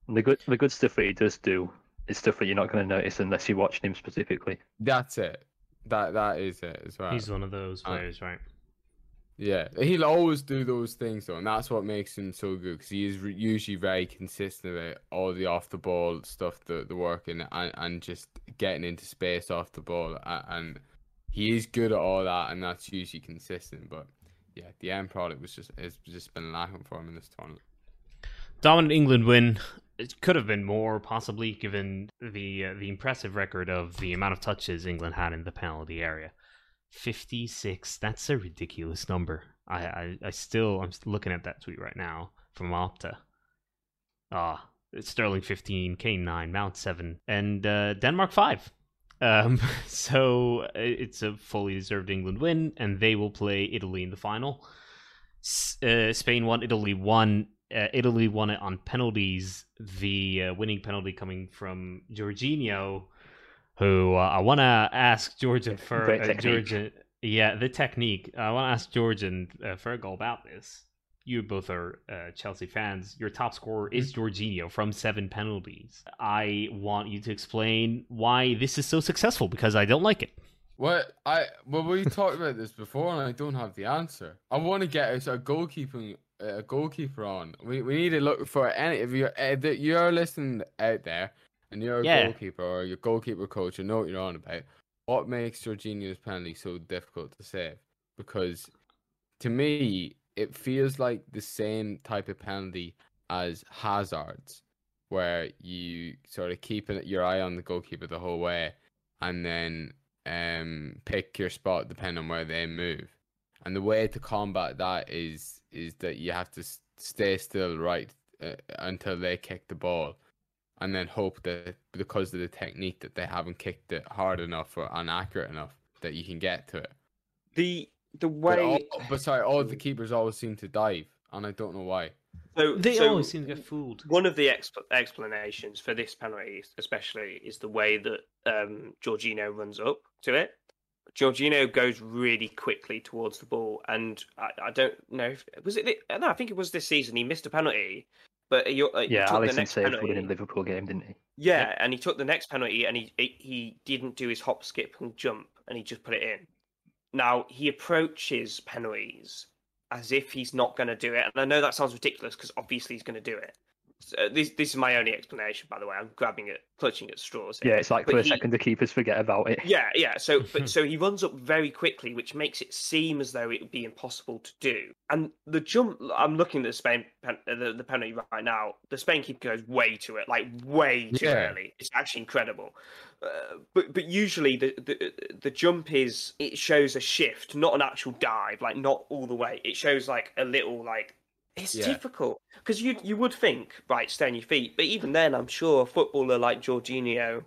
The good the good stuff that he does do is stuff that you're not going to notice unless you're watching him specifically. That's it. That that is it as well. He's one of those Uh, players, right? Yeah, he'll always do those things though, and that's what makes him so good because he is re- usually very consistent about all the off the ball stuff, the the work and and, and just getting into space off the ball, a- and he is good at all that, and that's usually consistent. But yeah, the end product was just has just been lacking for him in this tournament. Dominant England win. It could have been more, possibly, given the uh, the impressive record of the amount of touches England had in the penalty area. Fifty six. That's a ridiculous number. I, I I still I'm looking at that tweet right now from Opta. Ah, it's Sterling fifteen, Kane nine, Mount seven, and uh, Denmark five. Um, so it's a fully deserved England win, and they will play Italy in the final. S- uh, Spain won, Italy won. Uh, Italy won it on penalties. The uh, winning penalty coming from Jorginho, who uh, I want to ask Georgian for Great uh. Georgian. Yeah, the technique. I want to ask Georgian uh, Fergal about this. You both are uh, Chelsea fans. Your top scorer is Jorginho from seven penalties. I want you to explain why this is so successful because I don't like it. What I well we talked about this before, and I don't have the answer. I want to get a, a goalkeeping a goalkeeper on. We we need to look for any if you're uh, that you're listening out there, and you're a Yeah. goalkeeper or your goalkeeper coach, and know what you're on about. What makes Jorginho's penalty so difficult to save? Because to me, it feels like the same type of penalty as Hazard's, where you sort of keep your eye on the goalkeeper the whole way, and then um pick your spot depending on where they move. And the way to combat that is is that you have to stay still right uh, until they kick the ball, and then hope that because of the technique that they haven't kicked it hard enough or inaccurate enough that you can get to it. The the But, way all, but sorry, all the keepers always seem to dive, and I don't know why. so, They so always seem to get fooled. One of the expl- explanations for this penalty, especially, is the way that um, Jorginho runs up to it. Jorginho goes really quickly towards the ball, and I, I don't know if was it. thi- No, I think it was this season. He missed a penalty, but he, uh, Yeah, took the Alisson next saved penalty. winning Liverpool game, didn't he? Yeah, and he took the next penalty, and he he- he didn't do his hop, skip, and jump, and he just put it in. Now he approaches penalties as if he's not going to do it, and I know that sounds ridiculous because obviously he's going to do it. So this this is my only explanation, by the way. I'm grabbing it, clutching at straws. here. Yeah, it's like But for a he- second the keepers forget about it. Yeah, yeah. So, but so he runs up very quickly, which makes it seem as though it would be impossible to do. And the jump, I'm looking at the Spain pen, uh, the, the penalty right now. The Spain keeper goes way to it, like way too Yeah. early. It's actually incredible. Uh, but but usually the, the the jump is it shows a shift, not an actual dive, like not all the way. It shows like a little like. It's Yeah. difficult because you you would think right, stay on your feet, but even then, I'm sure a footballer like Jorginho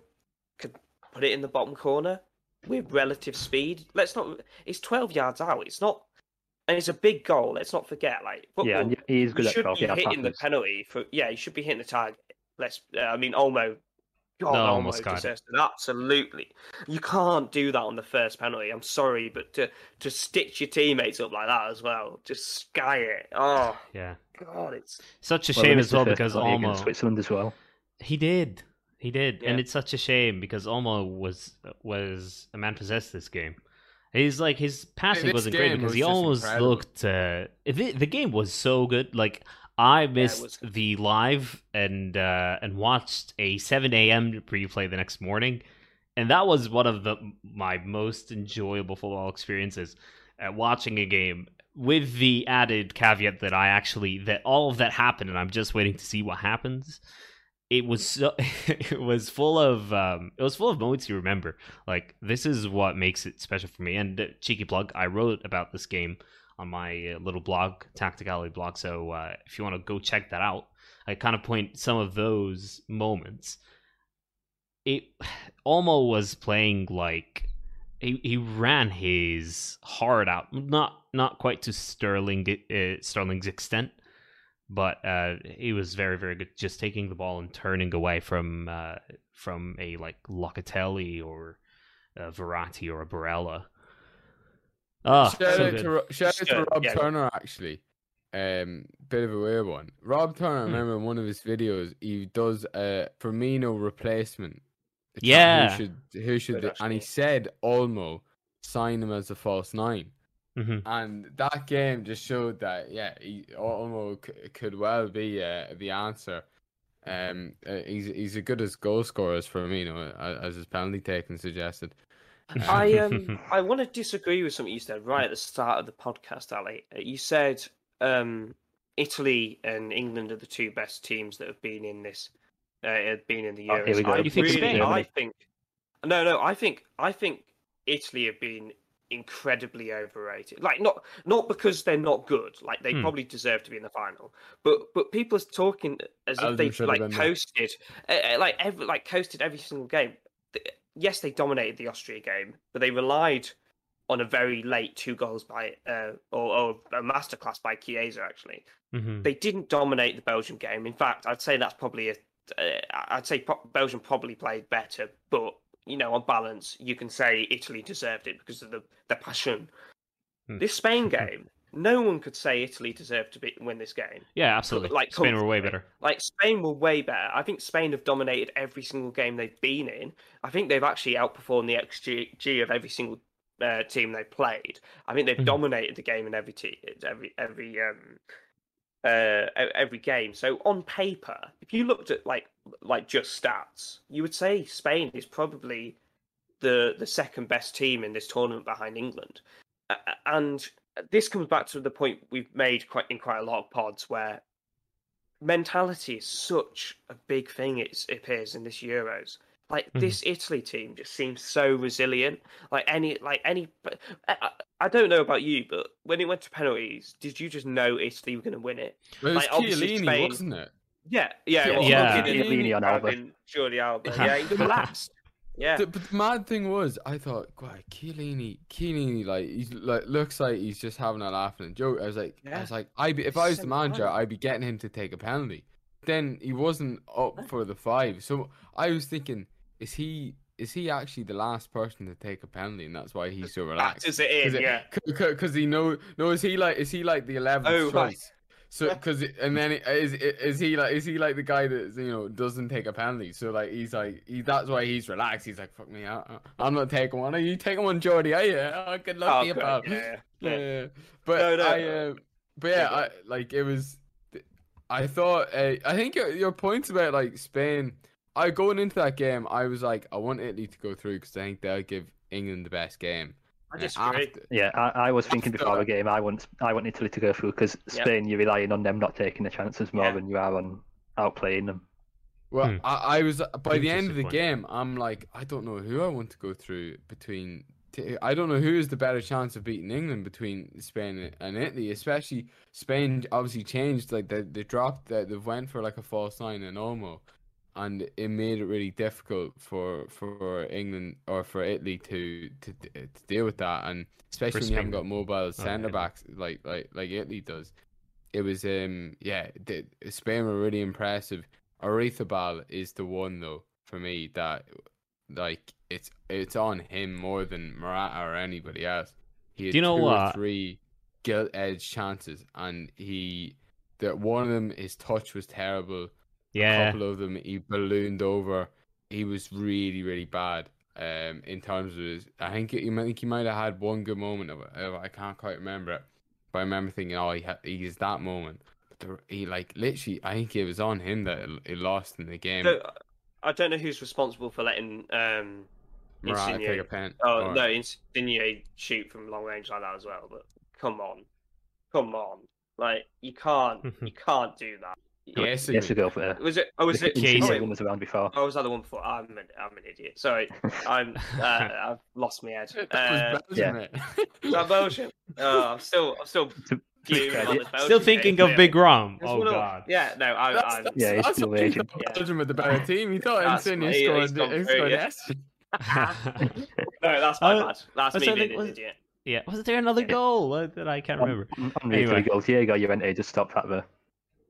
could put it in the bottom corner with relative speed. Let's not. It's 12 yards out. It's not and it's a big goal. Let's not forget, like Yeah, football, and he is good you at should be Yeah, hitting the penalty for. Yeah, you should be hitting the target. Let's. Uh, I mean, Olmo. God, No, almost got it. Absolutely, you can't do that on the first penalty. I'm sorry, but to to stitch your teammates up like that as well, just sky it. Oh Yeah. God, it's Such a Well, shame as well because penalty against Olmo Switzerland as well. he did. He did. And it's such a shame because Olmo was was a man possessed this game. He's like his passing this wasn't great because was he almost incredible. looked uh the, the game was so good. Like I missed was- the live and uh and watched a 7 a.m. replay the next morning. And that was one of the my most enjoyable football experiences at watching a game with the added caveat that I actually that all of that happened and I'm just waiting to see what happens. It was so it was full of um it was full of moments you remember. Like this is what makes it special for me. And uh, cheeky plug, I wrote about this game on my uh, little blog, Tacticality blog. So uh, if you want to go check that out, I kind of point some of those moments. It Olmo was playing like he, he ran his heart out, not not quite to Sterling uh, Sterling's extent, but uh, he was very very good, just taking the ball and turning away from uh, from a like Locatelli or a Verratti or a Barella. Oh, shout so out to Ro- shout out to Rob yeah. Turner actually. Um, bit of a weird one. Rob Turner, I Hmm. remember in one of his videos, he does a Firmino replacement. It's Yeah. who should who should Good, they- and he said Olmo sign him as a false nine, Mhm. and that game just showed that yeah, he, Olmo c- could well be uh, the answer. Um, uh, he's he's as good as goal scorer as Firmino, uh, as his penalty taking suggested. I um I want to disagree with something you said right at the start of the podcast, Ali. You said um Italy and England are the two best teams that have been in this uh, been in the Oh, Euros. here we go. I You think really, Spain? I think no, no. I think I think Italy have been incredibly overrated. Like not not because they're not good. Like they Hmm. probably deserve to be in the final. But but people are talking as if they've like coasted, uh, like every like coasted every single game. Yes, they dominated the Austria game, but they relied on a very late two goals by uh, or, or a masterclass by Chiesa. Actually, Mhm. they didn't dominate the Belgium game. In fact, I'd say that's probably a. Uh, I'd say Belgium probably played better, but you know, on balance, you can say Italy deserved it because of the the passion. Hmm. This Spain game, no one could say Italy deserved to be, win this game. Yeah, absolutely. like, Spain were way better. Like Spain were way better. I think Spain have dominated every single game they've been in. I think they've actually outperformed the XG of every single uh, team they played. I think they've Mhm. dominated the game in every every every um uh every game. So on paper, if you looked at like like just stats, you would say Spain is probably the the second best team in this tournament behind England. And this comes back to the point we've made quite in quite a lot of pods where mentality is such a big thing it appears in this Euros. Like Mhm. this Italy team just seems so resilient. Like any, like any. I, I- I don't know about you, but when it went to penalties, did you just know Italy were going to win it? It was Like, obviously Chiellini, Spain- wasn't it? Yeah, yeah, Yeah, well, yeah. Chiellini, Chiellini on Alba. Alba, Jordi Alba. Yeah, he relaxed. Yeah, The, but the mad thing was, I thought, God, Chiellini, Chiellini, like he's like looks like he's just having a laugh and a joke. I was like, I was like, I be, if I was So the manager, funny. I'd be getting him to take a penalty. Then he wasn't up for the five, so I was thinking, is he is he actually the last person to take a penalty, and that's why he's so relaxed? factors it in. Yeah, because he know no is he like is he like the eleventh Oh, right. So because and then is is he like is he like the guy that you know doesn't take a penalty? So like he's like he that's why he's relaxed. He's like fuck me, I, I'm not taking one. Are you taking one, Jordi? Are you? Oh, good luck Oh, to you, pal. yeah, Yeah, yeah. but No, no. I uh, but yeah, Yeah, I like it was. I thought uh, I think your your points about like Spain. I going into that game, I was like, I want Italy to go through because I think they'll give England the best game. I Uh, disagree. after- Yeah, I, I was thinking before the game, I want I want Italy to go through because Yeah. Spain, you're relying on them not taking the chances more Yeah. than you are on outplaying them. Well, Hmm. I, I was by the end of the game. I'm like, I don't know who I want to go through between. T- I don't know who is the better chance of beating England between Spain and Italy. Especially Spain, obviously changed. Like they they dropped. They, they went for like a false nine and Olmo, and it made it really difficult for for England or for Italy to to, to deal with that, and especially when you haven't got mobile centre backs like like like Italy does. It was um yeah, the, Spain were really impressive. Oyarzabal is the one though for me that like it's it's on him more than Morata or anybody else. He had Do you know two or what? three gilt edge chances, and he that one of them his touch was terrible. A Yeah. couple of them he ballooned over. He was really really bad. Um, in terms of his, I think he, I think he might have had one good moment of it. Uh, I can't quite remember it, but I remember thinking, oh, he ha- he's that moment. But the, he like literally, I think it was on him that it, it lost in the game. So, I don't know who's responsible for letting um, Morata Insigne- take a pen. Oh or- no, Insigne shoot from long range like that as well. But come on, come on, like you can't, you can't do that. Yes, yes, has to go for it. Was it? Oh, was it? Chiesa. oh, Insigne was around before. Oh, was that the one before? I'm an, I'm an idiot. Sorry, I'm. Uh, I've lost my head. Uh, was yeah. That Belgium? Oh, I'm still, I'm still To- fuming on credit. this Belgium Still thinking game, of Big Rom. It's Oh one of- god. Yeah, no, I, That's, I'm. that's, Yeah, he's that's still what he aging. Belgium with the better team. He thought That's- Insigne he- scored, he's gone he scored yeah. yes. No, that's my Uh, bad. That's was me I being think- an idiot. yeah. Was there another goal uh, that I can't remember? On, on Anyway. anyway. goals, Diego Llorente just stopped that there.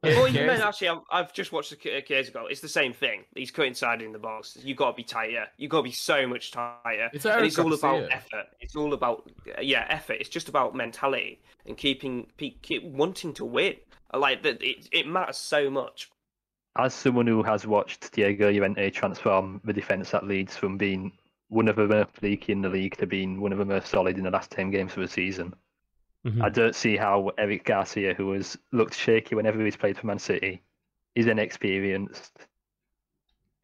Well, you Yes. meant actually, I've, I've just watched the K- Chiesa goal. It's the same thing. He's cut inside in the box. You got to be tighter. You got to be so much tighter. It's and it's all about Garcia. effort. It's all about yeah, effort. It's just about mentality and keeping keep wanting to win. Like that, it, it matters so much. As someone who has watched Diego Llorente transform the defence at Leeds from being one of the most leaky in the league to being one of the most solid in the last 10 games of the season, Mhm. I don't see how Eric Garcia, who has looked shaky whenever he's played for Man City, is inexperienced,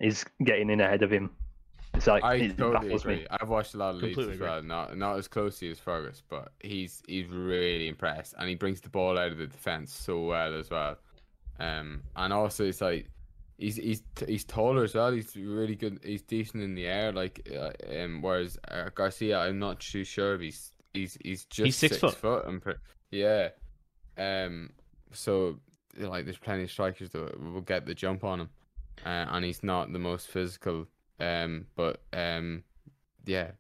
is getting in ahead of him. It's like I it totally agree. Me. I've watched a lot of Leeds as agree. well. Not not as closely as Fergus, but he's he's really impressed, and he brings the ball out of the defense so well as well. Um, and also it's like he's he's he's taller as well. He's really good. He's decent in the air. Like uh, um, whereas uh, Garcia, I'm not too sure if he's he's he's just He's six foot. foot. I'm pre- yeah. Um. So like, there's plenty of strikers that will get the jump on him, uh, and he's not the most physical. Um. But um. Yeah,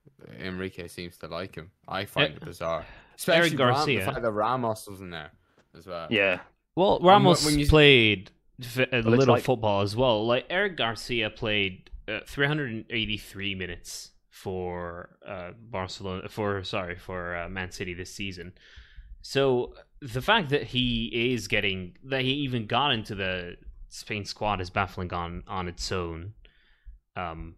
Enrique seems to like him. I find Eh, it bizarre, especially Ram, Garcia. the fact that Ramos was in there as well. Yeah, Well, when- Ramos when you- played f- a it's little like- football as well. Like Eric Garcia played uh, 383 minutes for uh, Barcelona. For sorry, for uh, Man City this season. So the fact that he is getting that he even got into the Spain squad is baffling on on its own. Um,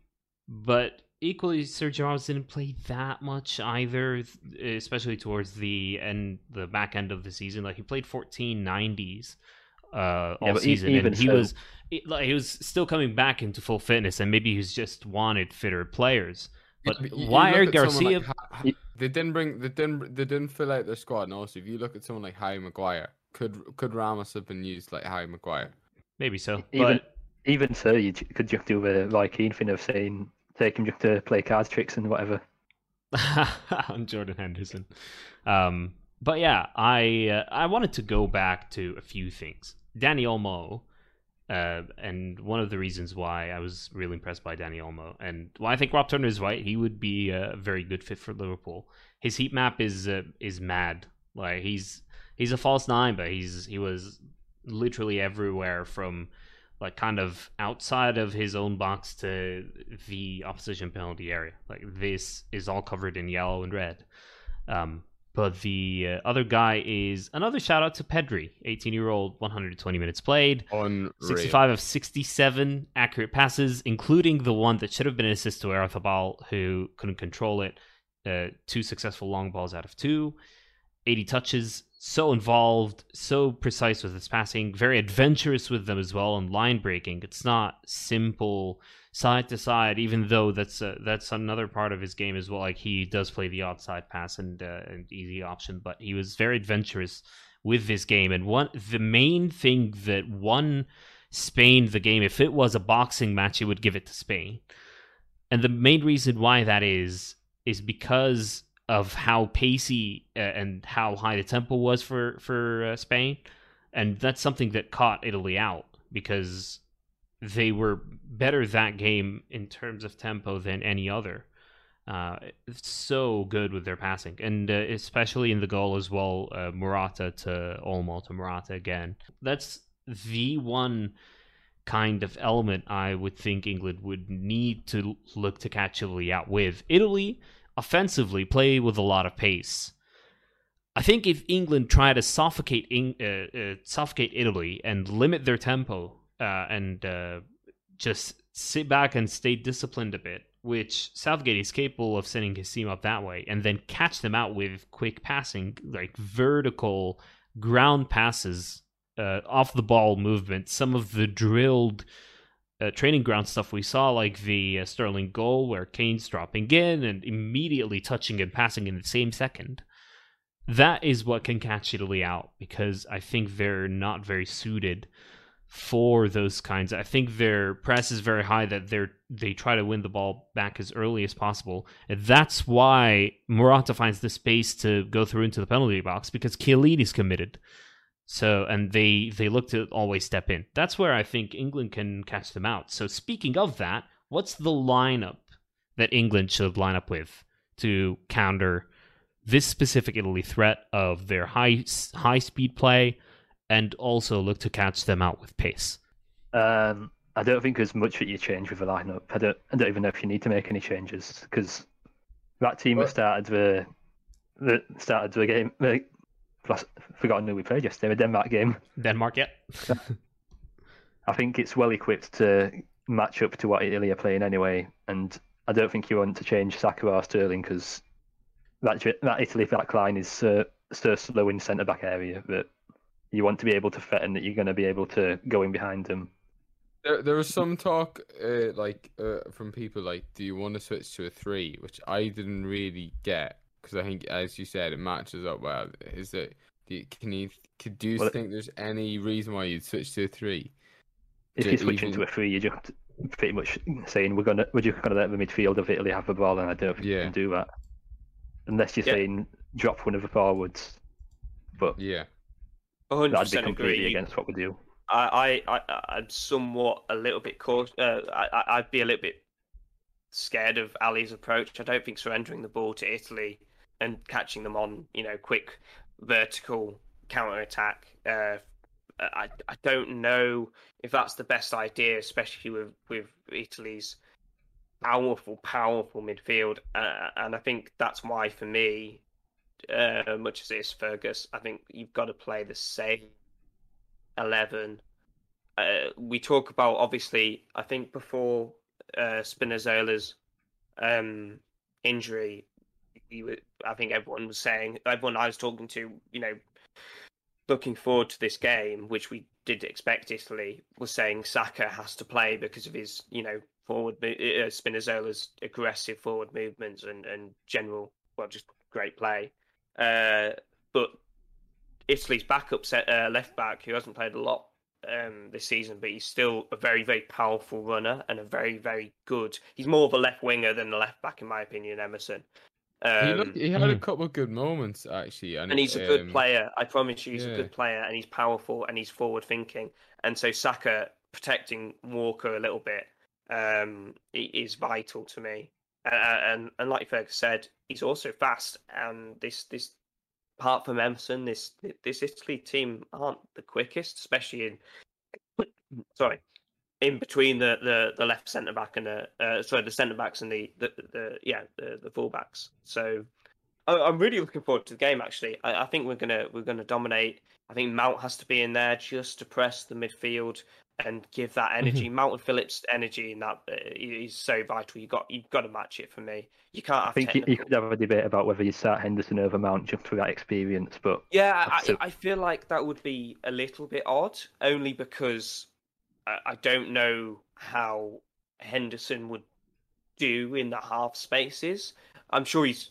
but equally, Sergio Ramos didn't play that much either, especially towards the end, the back end of the season. Like he played fourteen nineties uh, all e- season, even and he so- was like he was still coming back into full fitness, and maybe he's just wanted fitter players. But you- you why look Eric Garcia? like Ha- Ha- they didn't bring, they didn't, they didn't fill out their squad. And also, if you look at someone like Harry Maguire, could could Ramos have been used like Harry Maguire? maybe so, even but even so, you could just do the Roy Keane thing of saying take him just to play cards tricks and whatever. on Jordan Henderson. Um, but yeah, I uh, I wanted to go back to a few things. Dani Olmo, uh, and one of the reasons why I was really impressed by Dani Olmo, and why I think Rob Turner is right, he would be a very good fit for Liverpool. His heat map is uh, is mad. Like he's he's a false nine, but he's he was literally everywhere from like kind of outside of his own box to the opposition penalty area. Like this is all covered in yellow and red. Um, but the uh, other guy is another shout out to Pedri, 18 year old, 120 minutes played, Unreal. 65 of 67 accurate passes, including the one that should have been an assist to Oyarzabal, who couldn't control it. Uh, two successful long balls out of two, 80 touches, so involved, so precise with his passing, very adventurous with them as well, and line breaking. It's not simple side to side, even though that's uh, that's another part of his game as well. Like he does play the outside pass and uh, an easy option, but he was very adventurous with this game. And one the main thing that won Spain the game, if it was a boxing match, it would give it to Spain. And the main reason why that is is because of how pacey uh, and how high the tempo was for for uh, Spain, and that's something that caught Italy out because they were better that game in terms of tempo than any other. Uh, so good with their passing, and uh, especially in the goal as well. Uh, Morata to Olmo to Morata again. That's the one kind of element I would think England would need to look to catch Italy out with. Italy offensively play with a lot of pace. I think if England try to suffocate uh, uh, suffocate Italy and limit their tempo uh, and uh, just sit back and stay disciplined a bit, which Southgate is capable of sending his team up that way, and then catch them out with quick passing, like vertical ground passes, uh, off the ball movement, some of the drilled uh, training ground stuff we saw, like the uh, Sterling goal where Kane's dropping in and immediately touching and passing in the same second. That is what can catch Italy out because I think they're not very suited for those kinds. I think their press is very high that they're they try to win the ball back as early as possible. And that's why Morata finds the space to go through into the penalty box because Chiellini is committed. So and they they look to always step in. That's where I think England can catch them out. So speaking of that, what's the lineup that England should line up with to counter this specific Italy threat of their high high speed play and also look to catch them out with pace? Um, I don't think there's much that you change with the lineup. I don't, I don't even know if you need to make any changes because that team that started the, the started the game. The, forgotten who we played yesterday, the Denmark game. Denmark, yeah. I think it's well equipped to match up to what Italy are playing anyway, and I don't think you want to change Saka or Sterling because that that Italy back line is so, so slow in centre back area that you want to be able to fit in that you're going to be able to go in behind them. There, there was some talk, uh, like uh, from people, like, do you want to switch to a three? Which I didn't really get because I think, as you said, it matches up well. Is that do you, can you could do you well, think there's any reason why you'd switch to a three? If you switch even... into a three, you're just pretty much saying we're gonna we're just gonna let the midfield of Italy have the ball, and I don't think yeah. you can do that unless you're yeah. saying drop one of the forwards. But yeah, 100% that'd be completely agree. against what we do. I, I, I, am somewhat a little bit cautious. Uh, I, I'd be a little bit scared of Ali's approach. I don't think surrendering the ball to Italy and catching them on, you know, quick vertical counter attack. Uh, I, I don't know if that's the best idea, especially with with Italy's powerful, powerful midfield, uh, and I think that's why for me, uh, much as it is Fergus, I think you've got to play the same eleven. Uh, we talk about obviously. I think before uh, Spinazzola's um, injury, were, I think everyone was saying, everyone I was talking to, you know, looking forward to this game, which we did expect Italy, was saying Saka has to play because of his, you know, forward uh, Spinazzola's aggressive forward movements and and general well just great play. Uh, but Italy's backup set uh, left back who hasn't played a lot um, this season, but he's still a very very powerful runner and a very very good. He's more of a left winger than a left back in my opinion. Emerson. Um, he, looked, he, had a couple of good moments actually, and, and he's a good um, player. I promise you, he's yeah. a good player, and he's powerful and he's forward thinking. And so Saka protecting Walker a little bit um, is vital to me. And and like Fergus said, he's also fast. And this this apart from Emerson, this this Italy team aren't the quickest, especially in sorry in between the, the, the left centre back and the uh, sorry the centre backs and the, the, the yeah the the fullbacks. So I, am really looking forward to the game. Actually, I, I, think we're gonna we're gonna dominate. I think Mount has to be in there just to press the midfield and give that energy. Mm-hmm. Mountain Phillips' energy in that uh, is so vital. You got you've got to match it for me. You can't. I think technical... you could have a debate about whether you start Henderson over Mount just for that experience, but yeah, I, I, feel like that would be a little bit odd, only because I, I don't know how Henderson would do in the half spaces. I'm sure he's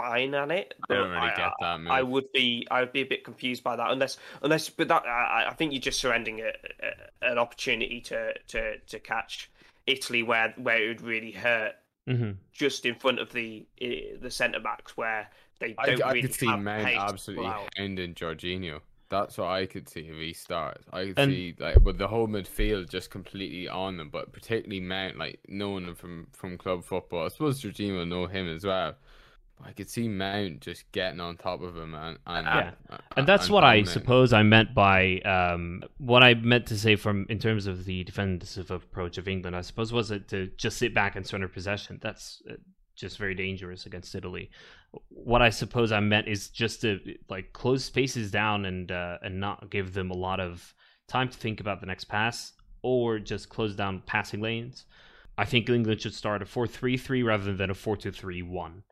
fine at it. I don't really I, get that. Move. I would be, I would be a bit confused by that, unless, unless, but that I, I think you're just surrendering a, a, an opportunity to to to catch Italy where where it would really hurt, mm-hmm. just in front of the the centre backs where they don't I, really I could see have Mount absolutely hounding Jorginho. That's what I could see if he starts. I could And- see like with the whole midfield just completely on them, but particularly Mount, like knowing him from from club football. I suppose Jorginho will know him as well. But I could see Mount just getting on top of him and and, Yeah. uh, and that's what I suppose I meant by um, what I meant to say from in terms of the defensive approach of England. I suppose was it to just sit back and surrender possession. That's uh, just very dangerous against Italy. What I suppose I meant is just to like close spaces down and uh, and not give them a lot of time to think about the next pass or just close down passing lanes. I think England should start a 4-3-3 rather than a 4-2-3-1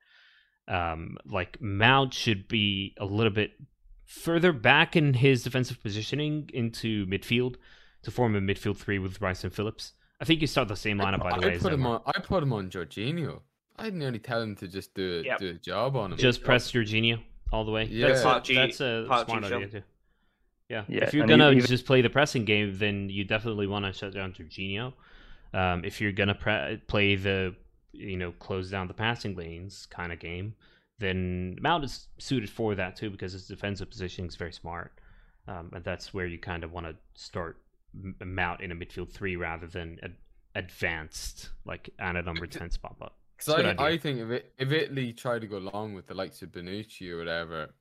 um, like Mount should be a little bit further back in his defensive positioning into midfield to form a midfield three with Rice and Phillips. I think you start the same lineup by the I way. put him on. I put him on Jorginho. I'd nearly tell him to just do Yep. do a job on him. Just press Jorginho all the way. Yeah. That's, a, Part G- that's a part smart G idea jump. too. Yeah. Yeah, if you're gonna just play the pressing game, then you definitely want to shut down Jorginho. Um, if you're gonna pre- play the you know close down the passing lanes kind of game, then Mount is suited for that too because his defensive positioning is very smart, um, and that's where you kind of want to start Mount in a midfield three rather than ad- advanced like at a number ten spot. But Because It's a I, good idea. I think if it, if Italy try to go long with the likes of Bonucci or whatever,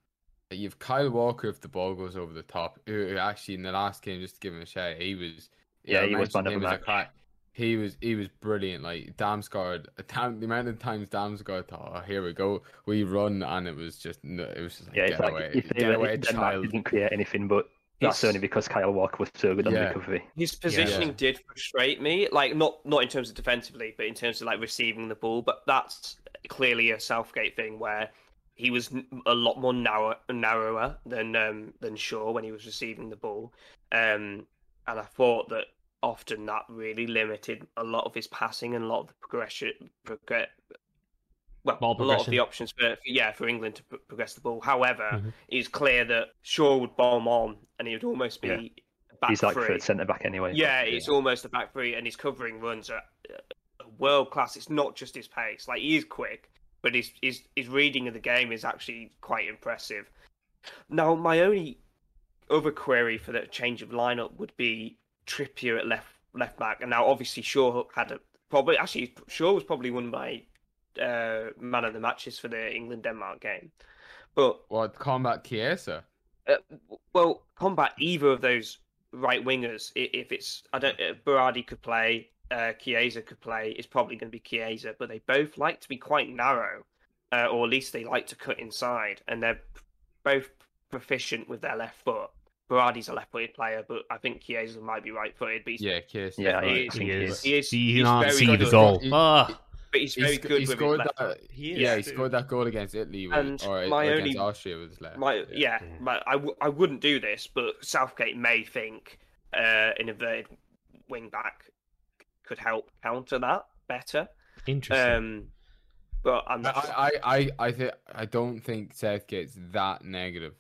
you've Kyle Walker if the ball goes over the top. Who who actually in the last game, just to give him a shout, he was Yeah, I he was mentioned man of him the as a crack. He was he was brilliant. Like Damsgaard, Dam, the amount of times Damsgaard thought, "Oh, here we go, we run," and it was just it was just like, Yeah, get like away, get were, away, if Denmark child. didn't create anything, but that's It's- only because Kyle Walker was so good on Yeah. the recovery. His positioning Yeah. did frustrate me, like not not in terms of defensively, but in terms of like receiving the ball. But that's clearly a Southgate thing where he was n- a lot more narrow, narrower than um, than Shaw when he was receiving the ball, um, and I thought that often that really limited a lot of his passing and a lot of the progression. Progress, well, Ball a lot of the options for yeah for England to pro- progress the ball. However, Mhm. it's clear that Shaw would bomb on, and he would almost be Yeah. back He's like three. third centre back anyway. but, Yeah, it's almost a back three, and his covering runs are world class. It's not just his pace; like he is quick, but his his his reading of the game is actually quite impressive. Now, my only other query for the change of lineup would be Trippier at left left back, and now obviously Shaw had a probably actually Shaw was probably of my uh, man of the matches for the England Denmark game, but What combat Chiesa? uh, well, combat either of those right wingers. If it's, I don't, uh, Berardi could play, uh, Chiesa could play. It's probably going to be Chiesa, but they both like to be quite narrow, uh, or at least they like to cut inside, and they're both proficient with their left foot. Berardi's a left-footed player, but I think Chiesa might be right-footed. But he's, Yeah, Chiesa. Yeah, right. he he is- think he is. is. He is- Do you he's not very see good the goal? he- Ah, but he's very sc- good he with his scored left that. foot. he is Yeah, he scored that goal against Italy with, And or, my or against only- Austria with his left. My yeah, Yeah. my, I, w- I wouldn't do this, but Southgate may think uh, an inverted wing back could help counter that better. Interesting. Um, but I'm not. sure. I, I, I, I, th- I don't think Southgate's that negative.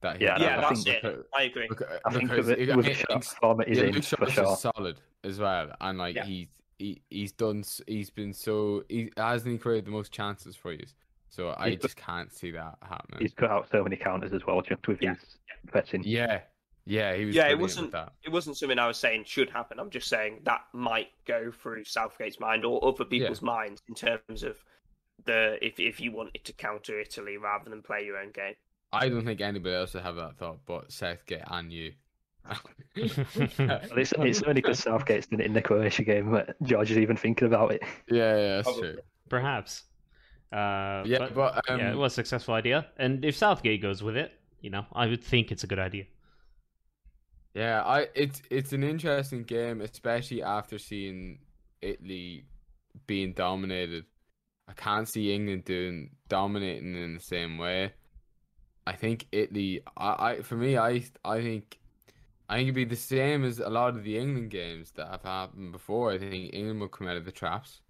That he Yeah, yeah, I that's think- it. I agree. Because, I think because with, it- it, with it- the shot it's- yeah, in Luke for sure. is solid as well, and like Yeah. he's he, he's done he's been so he hasn't he created the most chances for you. So I He's- just can't see that happening. He's cut out so many counters as well, just with Yeah. his pressing. Yeah, yeah, he was. Yeah, it wasn't- that. It wasn't something I was saying should happen. I'm just saying that might go through Southgate's mind or other people's minds in terms of the if if you wanted to counter Italy rather than play your own game. I don't think anybody else would have that thought, but Southgate and you. Well, it's, it's only because Southgate's done it in the Croatia game that George is even thinking about it. yeah, yeah, that's Probably. true. Perhaps. Uh, Yeah, but, but, um, yeah, it was a successful idea, and if Southgate goes with it, you know, I would think it's a good idea. Yeah, I it's it's an interesting game, especially after seeing Italy being dominated. I can't see England doing dominating in the same way. I think Italy. I, I for me, I I think I think it'd be the same as a lot of the England games that have happened before. I think England will come out of the traps,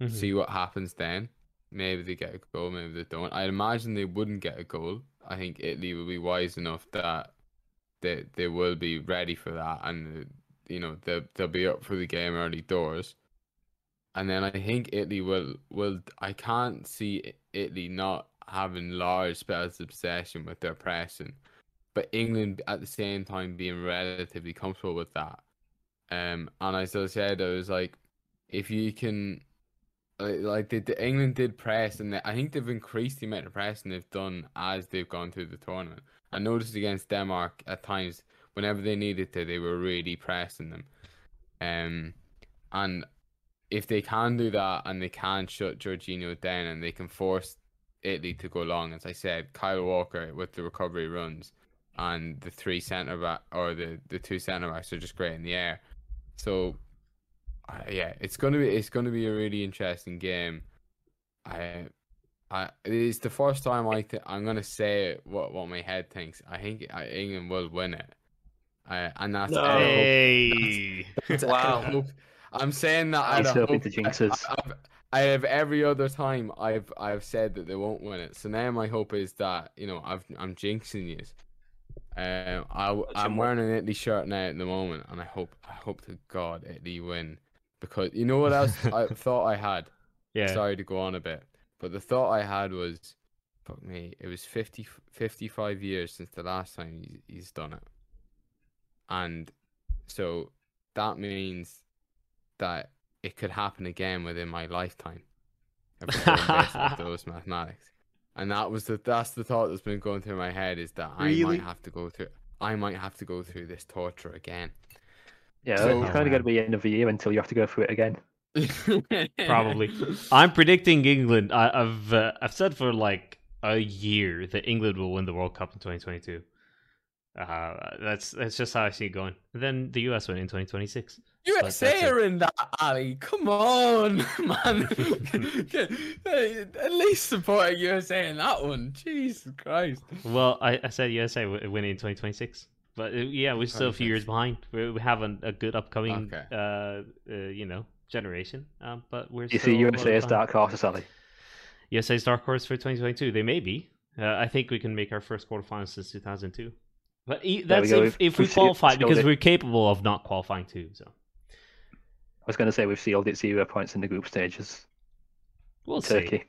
Mhm. see what happens then. Maybe they get a goal, maybe they don't. I'd imagine they wouldn't get a goal. I think Italy will be wise enough that they they will be ready for that, and you know they'll they'll be up for the game early doors. And then I think Italy will will. I can't see Italy not having large spells of possession with their pressing, but England at the same time being relatively comfortable with that. Um, and as I said, I was like, if you can, like, the, the England did press, and they, I think they've increased the amount of pressing they've done as they've gone through the tournament. I noticed against Denmark at times, whenever they needed to, they were really pressing them. Um, and if they can do that and they can shut Jorginho down and they can force Italy to go long, as I said, Kyle Walker with the recovery runs and the three centre back or the, the two centre backs are just great in the air. So uh, yeah, it's gonna be it's gonna be a really interesting game. I I it's the first time I th- I'm gonna say what what my head thinks. I think I, England will win it. Uh, and that's No. out of hope- Hey. that's out Wow. Of hope. I'm saying that out He's of hoping hope. to jinx us. I, I've, I have every other time I've I've said that they won't win it. So now my hope is that you know I've I'm jinxing you. Um, I I'm wearing an Italy shirt now at the moment, and I hope I hope to God Italy win because you know what else I thought I had. Yeah. Sorry to go on a bit, but the thought I had was, fuck me, it was 50, 55 years since the last time he's, he's done it, and so that means that it could happen again within my lifetime. If we're going based off those mathematics, and that was the that's the thought that's been going through my head is that I might have to go through I might have to go through this torture again. Yeah, So- it's kind of going to be end of the year until you have to go through it again. Probably. I'm predicting England. I, I've uh, I've said for like a year that England will win the World Cup in 2022. Uh, that's that's just how I see it going. And then the US win in 2026. But that's USA it. are in that, Ali. Come on, man. At least support USA in that one. Jesus Christ. Well, I, I said USA w- win in 2026. But uh, yeah, we're still a few years behind. We, we have an, a good upcoming, Okay. uh, uh, you know, generation. Um, but we're You still see a USA as behind. dark horse, Sally. USA's dark horse for 2022. They may be. Uh, I think we can make our first quarterfinals since 2002. But e- we that's if, if we We've qualify because we're capable of not qualifying too. So I was going to say we've sealed it zero points in the group stages. we'll Turkey.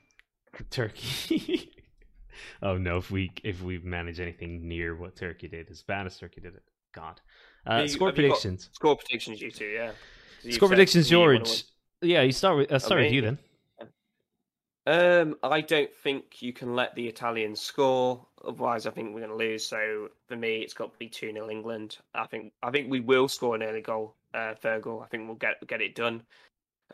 see. Turkey. oh no! If we if we manage anything near what Turkey did, as bad as Turkey did it, God. Uh, you- score have you got predictions. Score predictions, you two, yeah. So you Score predictions, who you George. Yeah, you start with. Uh, start with you then. Um, I don't think you can let the Italians score. Otherwise, I think we're going to lose. So for me, it's got to be two 0 England. I think I think we will score an early goal, uh, third goal. I think we'll get get it done.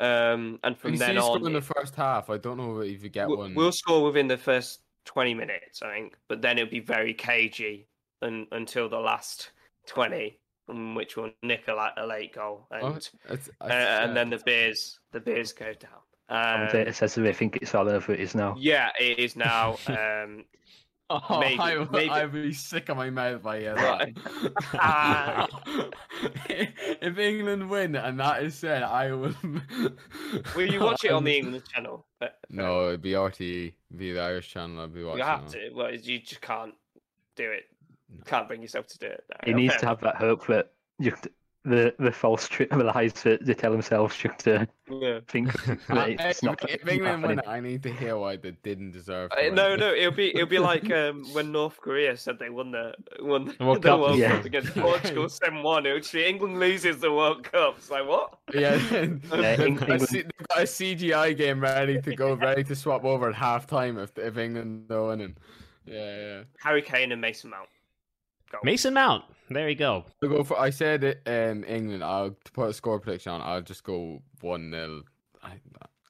Um, and from You see then score on, in the first half. I don't know if you get we'll, one. we'll score within the first twenty minutes, I think. But then it'll be very cagey un, until the last twenty, which will nick a, a late goal, and Oh, it's- uh, and then the beers the beers go down. Um, Commentator says that they think it's all over. It is now. yeah, it is now. Um, Oh, maybe- I, would- maybe- I'd be sick of my mouth by hear Right. that. if England win and that is said, I will. will you watch it on the England channel? No, it'd be RTE, be the Irish channel. I'd be watching. you have on. to. Well, you just can't do it. No. Can't bring yourself to do it. No, He needs to have that hope that you, the the false tri- the lies that they tell themselves just to. Yeah. think that I- it's not if England win I need to hear why they didn't deserve. to Uh, no, no, it'll be it'll be like um, when North Korea said they won the won the, The World the Cup. World Yeah. Cup against Portugal seven one. It would be England loses the World Cup. It's like what? Yeah, Eng- they've, got a England- C- they've got a CGI game ready to go, ready to swap over at half time if if England are winning. Yeah, yeah. Harry Kane and Mason Mount. Goal. Mason Mount. There you go. I'll go for. I said it. Um, England. I'll to put a score prediction on. I'll just go one 0 I,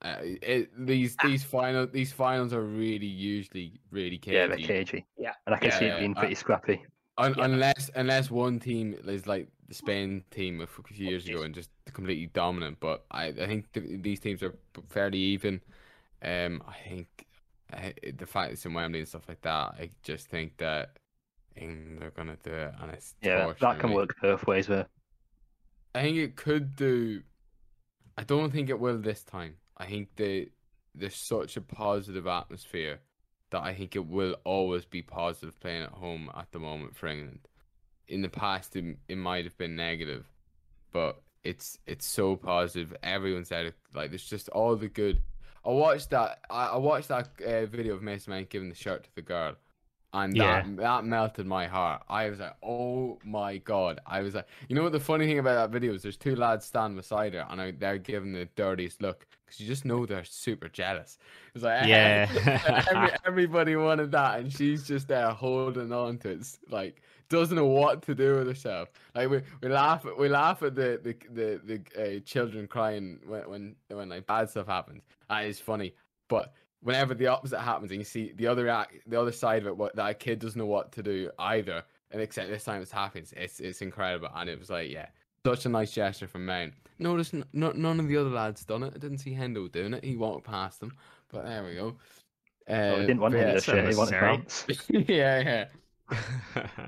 uh, it, these these final these finals are really usually really cagey. Yeah, they're cagey. Yeah. and I can Yeah, see yeah, it being I- pretty scrappy. Un- Yeah. Unless unless one team is like the Spain team a few years ago and just completely dominant, but I I think th- these teams are fairly even. Um, I think I, the fact that it's in Wembley and stuff like that, I just think that England are gonna do it, and it's Yeah, that can me. work both ways. Where I think it could do. I don't think it will this time. I think that there's such a positive atmosphere that I think it will always be positive playing at home at the moment for England. In the past, it, it might have been negative, but it's it's so positive. Everyone's out of like there's just all the good. I watched that. I, I watched that uh, video of Mason Mount giving the shirt to the girl, and Yeah. that that melted my heart. I was like, "Oh my god!" I was like, "You know what? The funny thing about that video is there's two lads standing beside her, and I, they're giving the dirtiest look because you just know they're super jealous. It's like, Yeah. every, everybody wanted that, and she's just there holding on to it, like doesn't know what to do with herself. Like we, we laugh at we laugh at the the the, the uh, children crying when, when when like bad stuff happens. That is funny, but whenever the opposite happens and you see the other act, the other side of it, what that kid doesn't know what to do either, and except this time it's happens, it's it's incredible, and it was like yeah, such a nice gesture from Mount. Notice n- no, none of the other lads done it. I didn't see Hendo doing it. He walked past them, but there we go. Oh, Uh, he didn't want but yeah, to it's shit. He wanted unnecessary. yeah, yeah.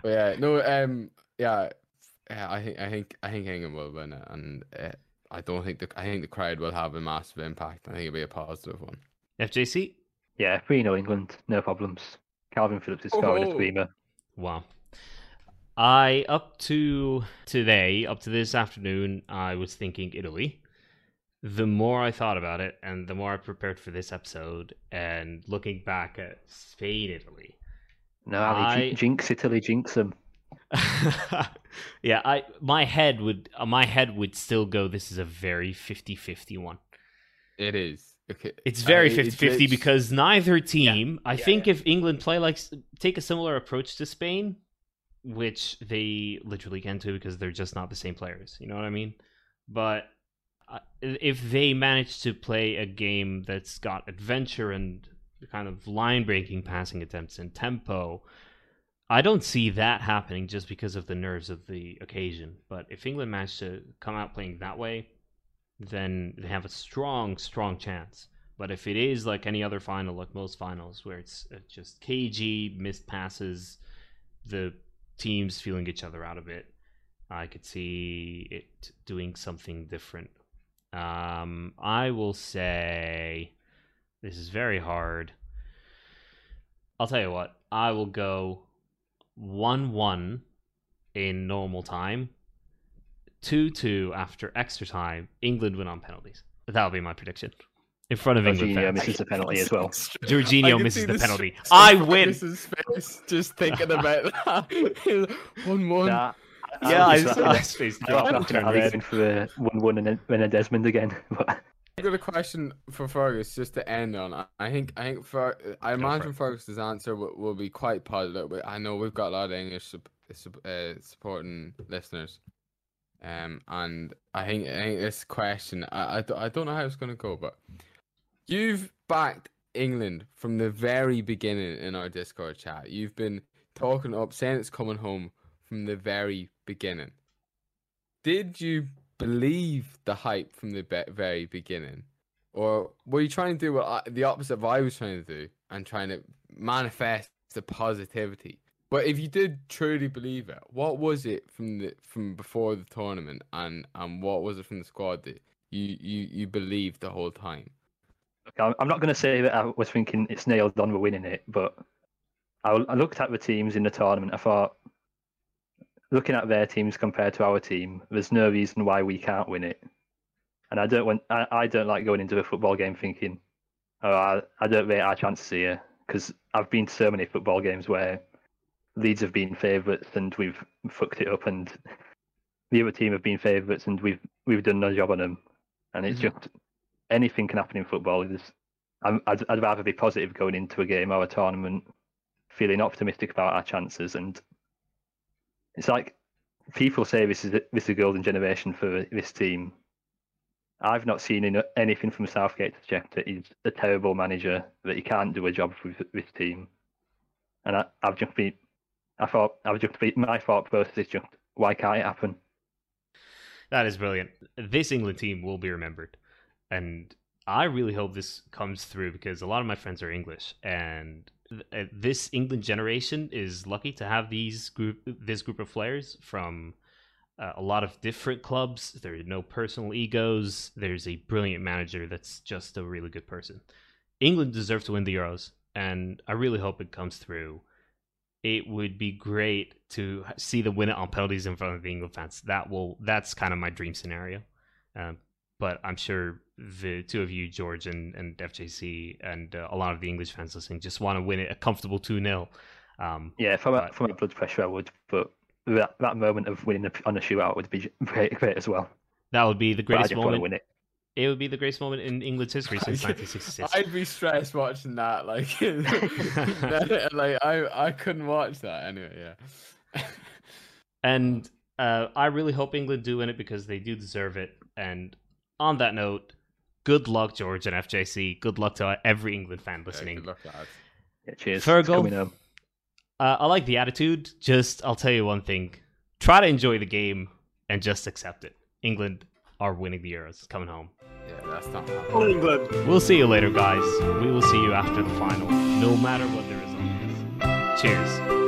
But yeah, no, um, yeah, yeah, I think, I think, I think England will win it, and uh, I don't think the, I think the crowd will have a massive impact. I think it'll be a positive one. FJC? Yeah, 3 0 England, no problems. Kalvin Phillips is scoring Oh. a screamer. Wow. I up to today, up to this afternoon, I was thinking Italy. The more I thought about it, and the more I prepared for this episode, and looking back at Spain, Italy, No, Ali, I- jinx Italy, jinx them. yeah, I my head would uh, my head would still go. This is a very 50-50 one. It is. Okay. It's very I- 50 it's- 50 because neither team, I Yeah, think yeah. if England play like take a similar approach to Spain, which they literally can too because they're just not the same players, you know what I mean? But uh, if they manage to play a game that's got adventure and kind of line breaking passing attempts and tempo, I don't see that happening just because of the nerves of the occasion. But if England manage to come out playing that way, then they have a strong, strong chance. But if it is like any other final, like most finals, where it's just cagey, missed passes, the teams feeling each other out a bit, I could see it doing something different. Um, I will say this is very hard. I'll tell you what, I will go 1 1 in normal time, 2 2 after extra time. England win on penalties. That'll be my prediction. In front of England. Jorginho fans. misses the penalty as well. I Jorginho misses the penalty. I win. Chris's face just thinking about that. one one. Nah, Yeah, I was just saw laughing- his face I drop was and laughing at turn Ali red. going for a one-one and then and then Desmond again. But I got a question for Fergus just to end on. I- I think I think for I for imagine. Fergus's answer will, will be quite positive. But I know we've got a lot of English sup- sup- uh, supporting listeners, um, and I think I think this question I I, don't- I don't know how it's going to go, but you've backed England from the very beginning in our Discord chat. You've been talking up, saying it's coming home from the very beginning. Did you believe the hype from the be- very beginning, or were you trying to do what I, the opposite of I was trying to do and trying to manifest the positivity? But if you did truly believe it, what was it from the from before the tournament, and and what was it from the squad that you you you believed the whole time? I'm not going to say that I was thinking it's nailed on, we're winning it. But I, I looked at the teams in the tournament. I thought, looking at their teams compared to our team, there's no reason why we can't win it. And I don't want, I, I don't like going into a football game thinking, oh, I, I don't rate our chances here because I've been to so many football games where Leeds have been favourites and we've fucked it up, and the other team have been favourites and we've we've done no job on them. And it's Mhm. just anything can happen in football. There's, I'd, I'd rather be positive going into a game or a tournament, feeling optimistic about our chances. And it's like people say this is a, this is a golden generation for this team. I've not seen anything from Southgate to suggest that he's a terrible manager, that he can't do a job with this team. And I, I've just been, I thought, I've just been, my thought process is just, why can't it happen? That is brilliant. This England team will be remembered. And I really hope this comes through because a lot of my friends are English and th- uh, this England generation is lucky to have these group this group of players from uh, a lot of different clubs. There are no personal egos. There's a brilliant manager that's just a really good person. England deserves to win the Euros and I really hope it comes through. It would be great to see the win it on penalties in front of the England fans. That will that's kind of my dream scenario. Um, but I'm sure the two of you, George and, and FJC, and uh, a lot of the English fans listening, just want to win it a comfortable 2 0. Um, Yeah, from a, from a blood pressure, I would. But that, that moment of winning a, on a shootout would be great, great as well. that would be the greatest just want to moment. Win it. It would be the greatest moment in England's history since 1966. I'd be stressed watching that. Like, that- like I I couldn't watch that anyway. Yeah. And uh, I really hope England do win it because they do deserve it. And on that note, good luck, George and FJC. Good luck to every England fan Yeah, listening. good luck, lads. Yeah, cheers. It's Fergal? coming home. Uh, I like the attitude. Just, I'll tell you one thing: try to enjoy the game and just accept it. England are winning the Euros, coming home. Yeah, that's not happening. England. We'll see you later, guys. We will see you after the final, no matter what the result is. Cheers.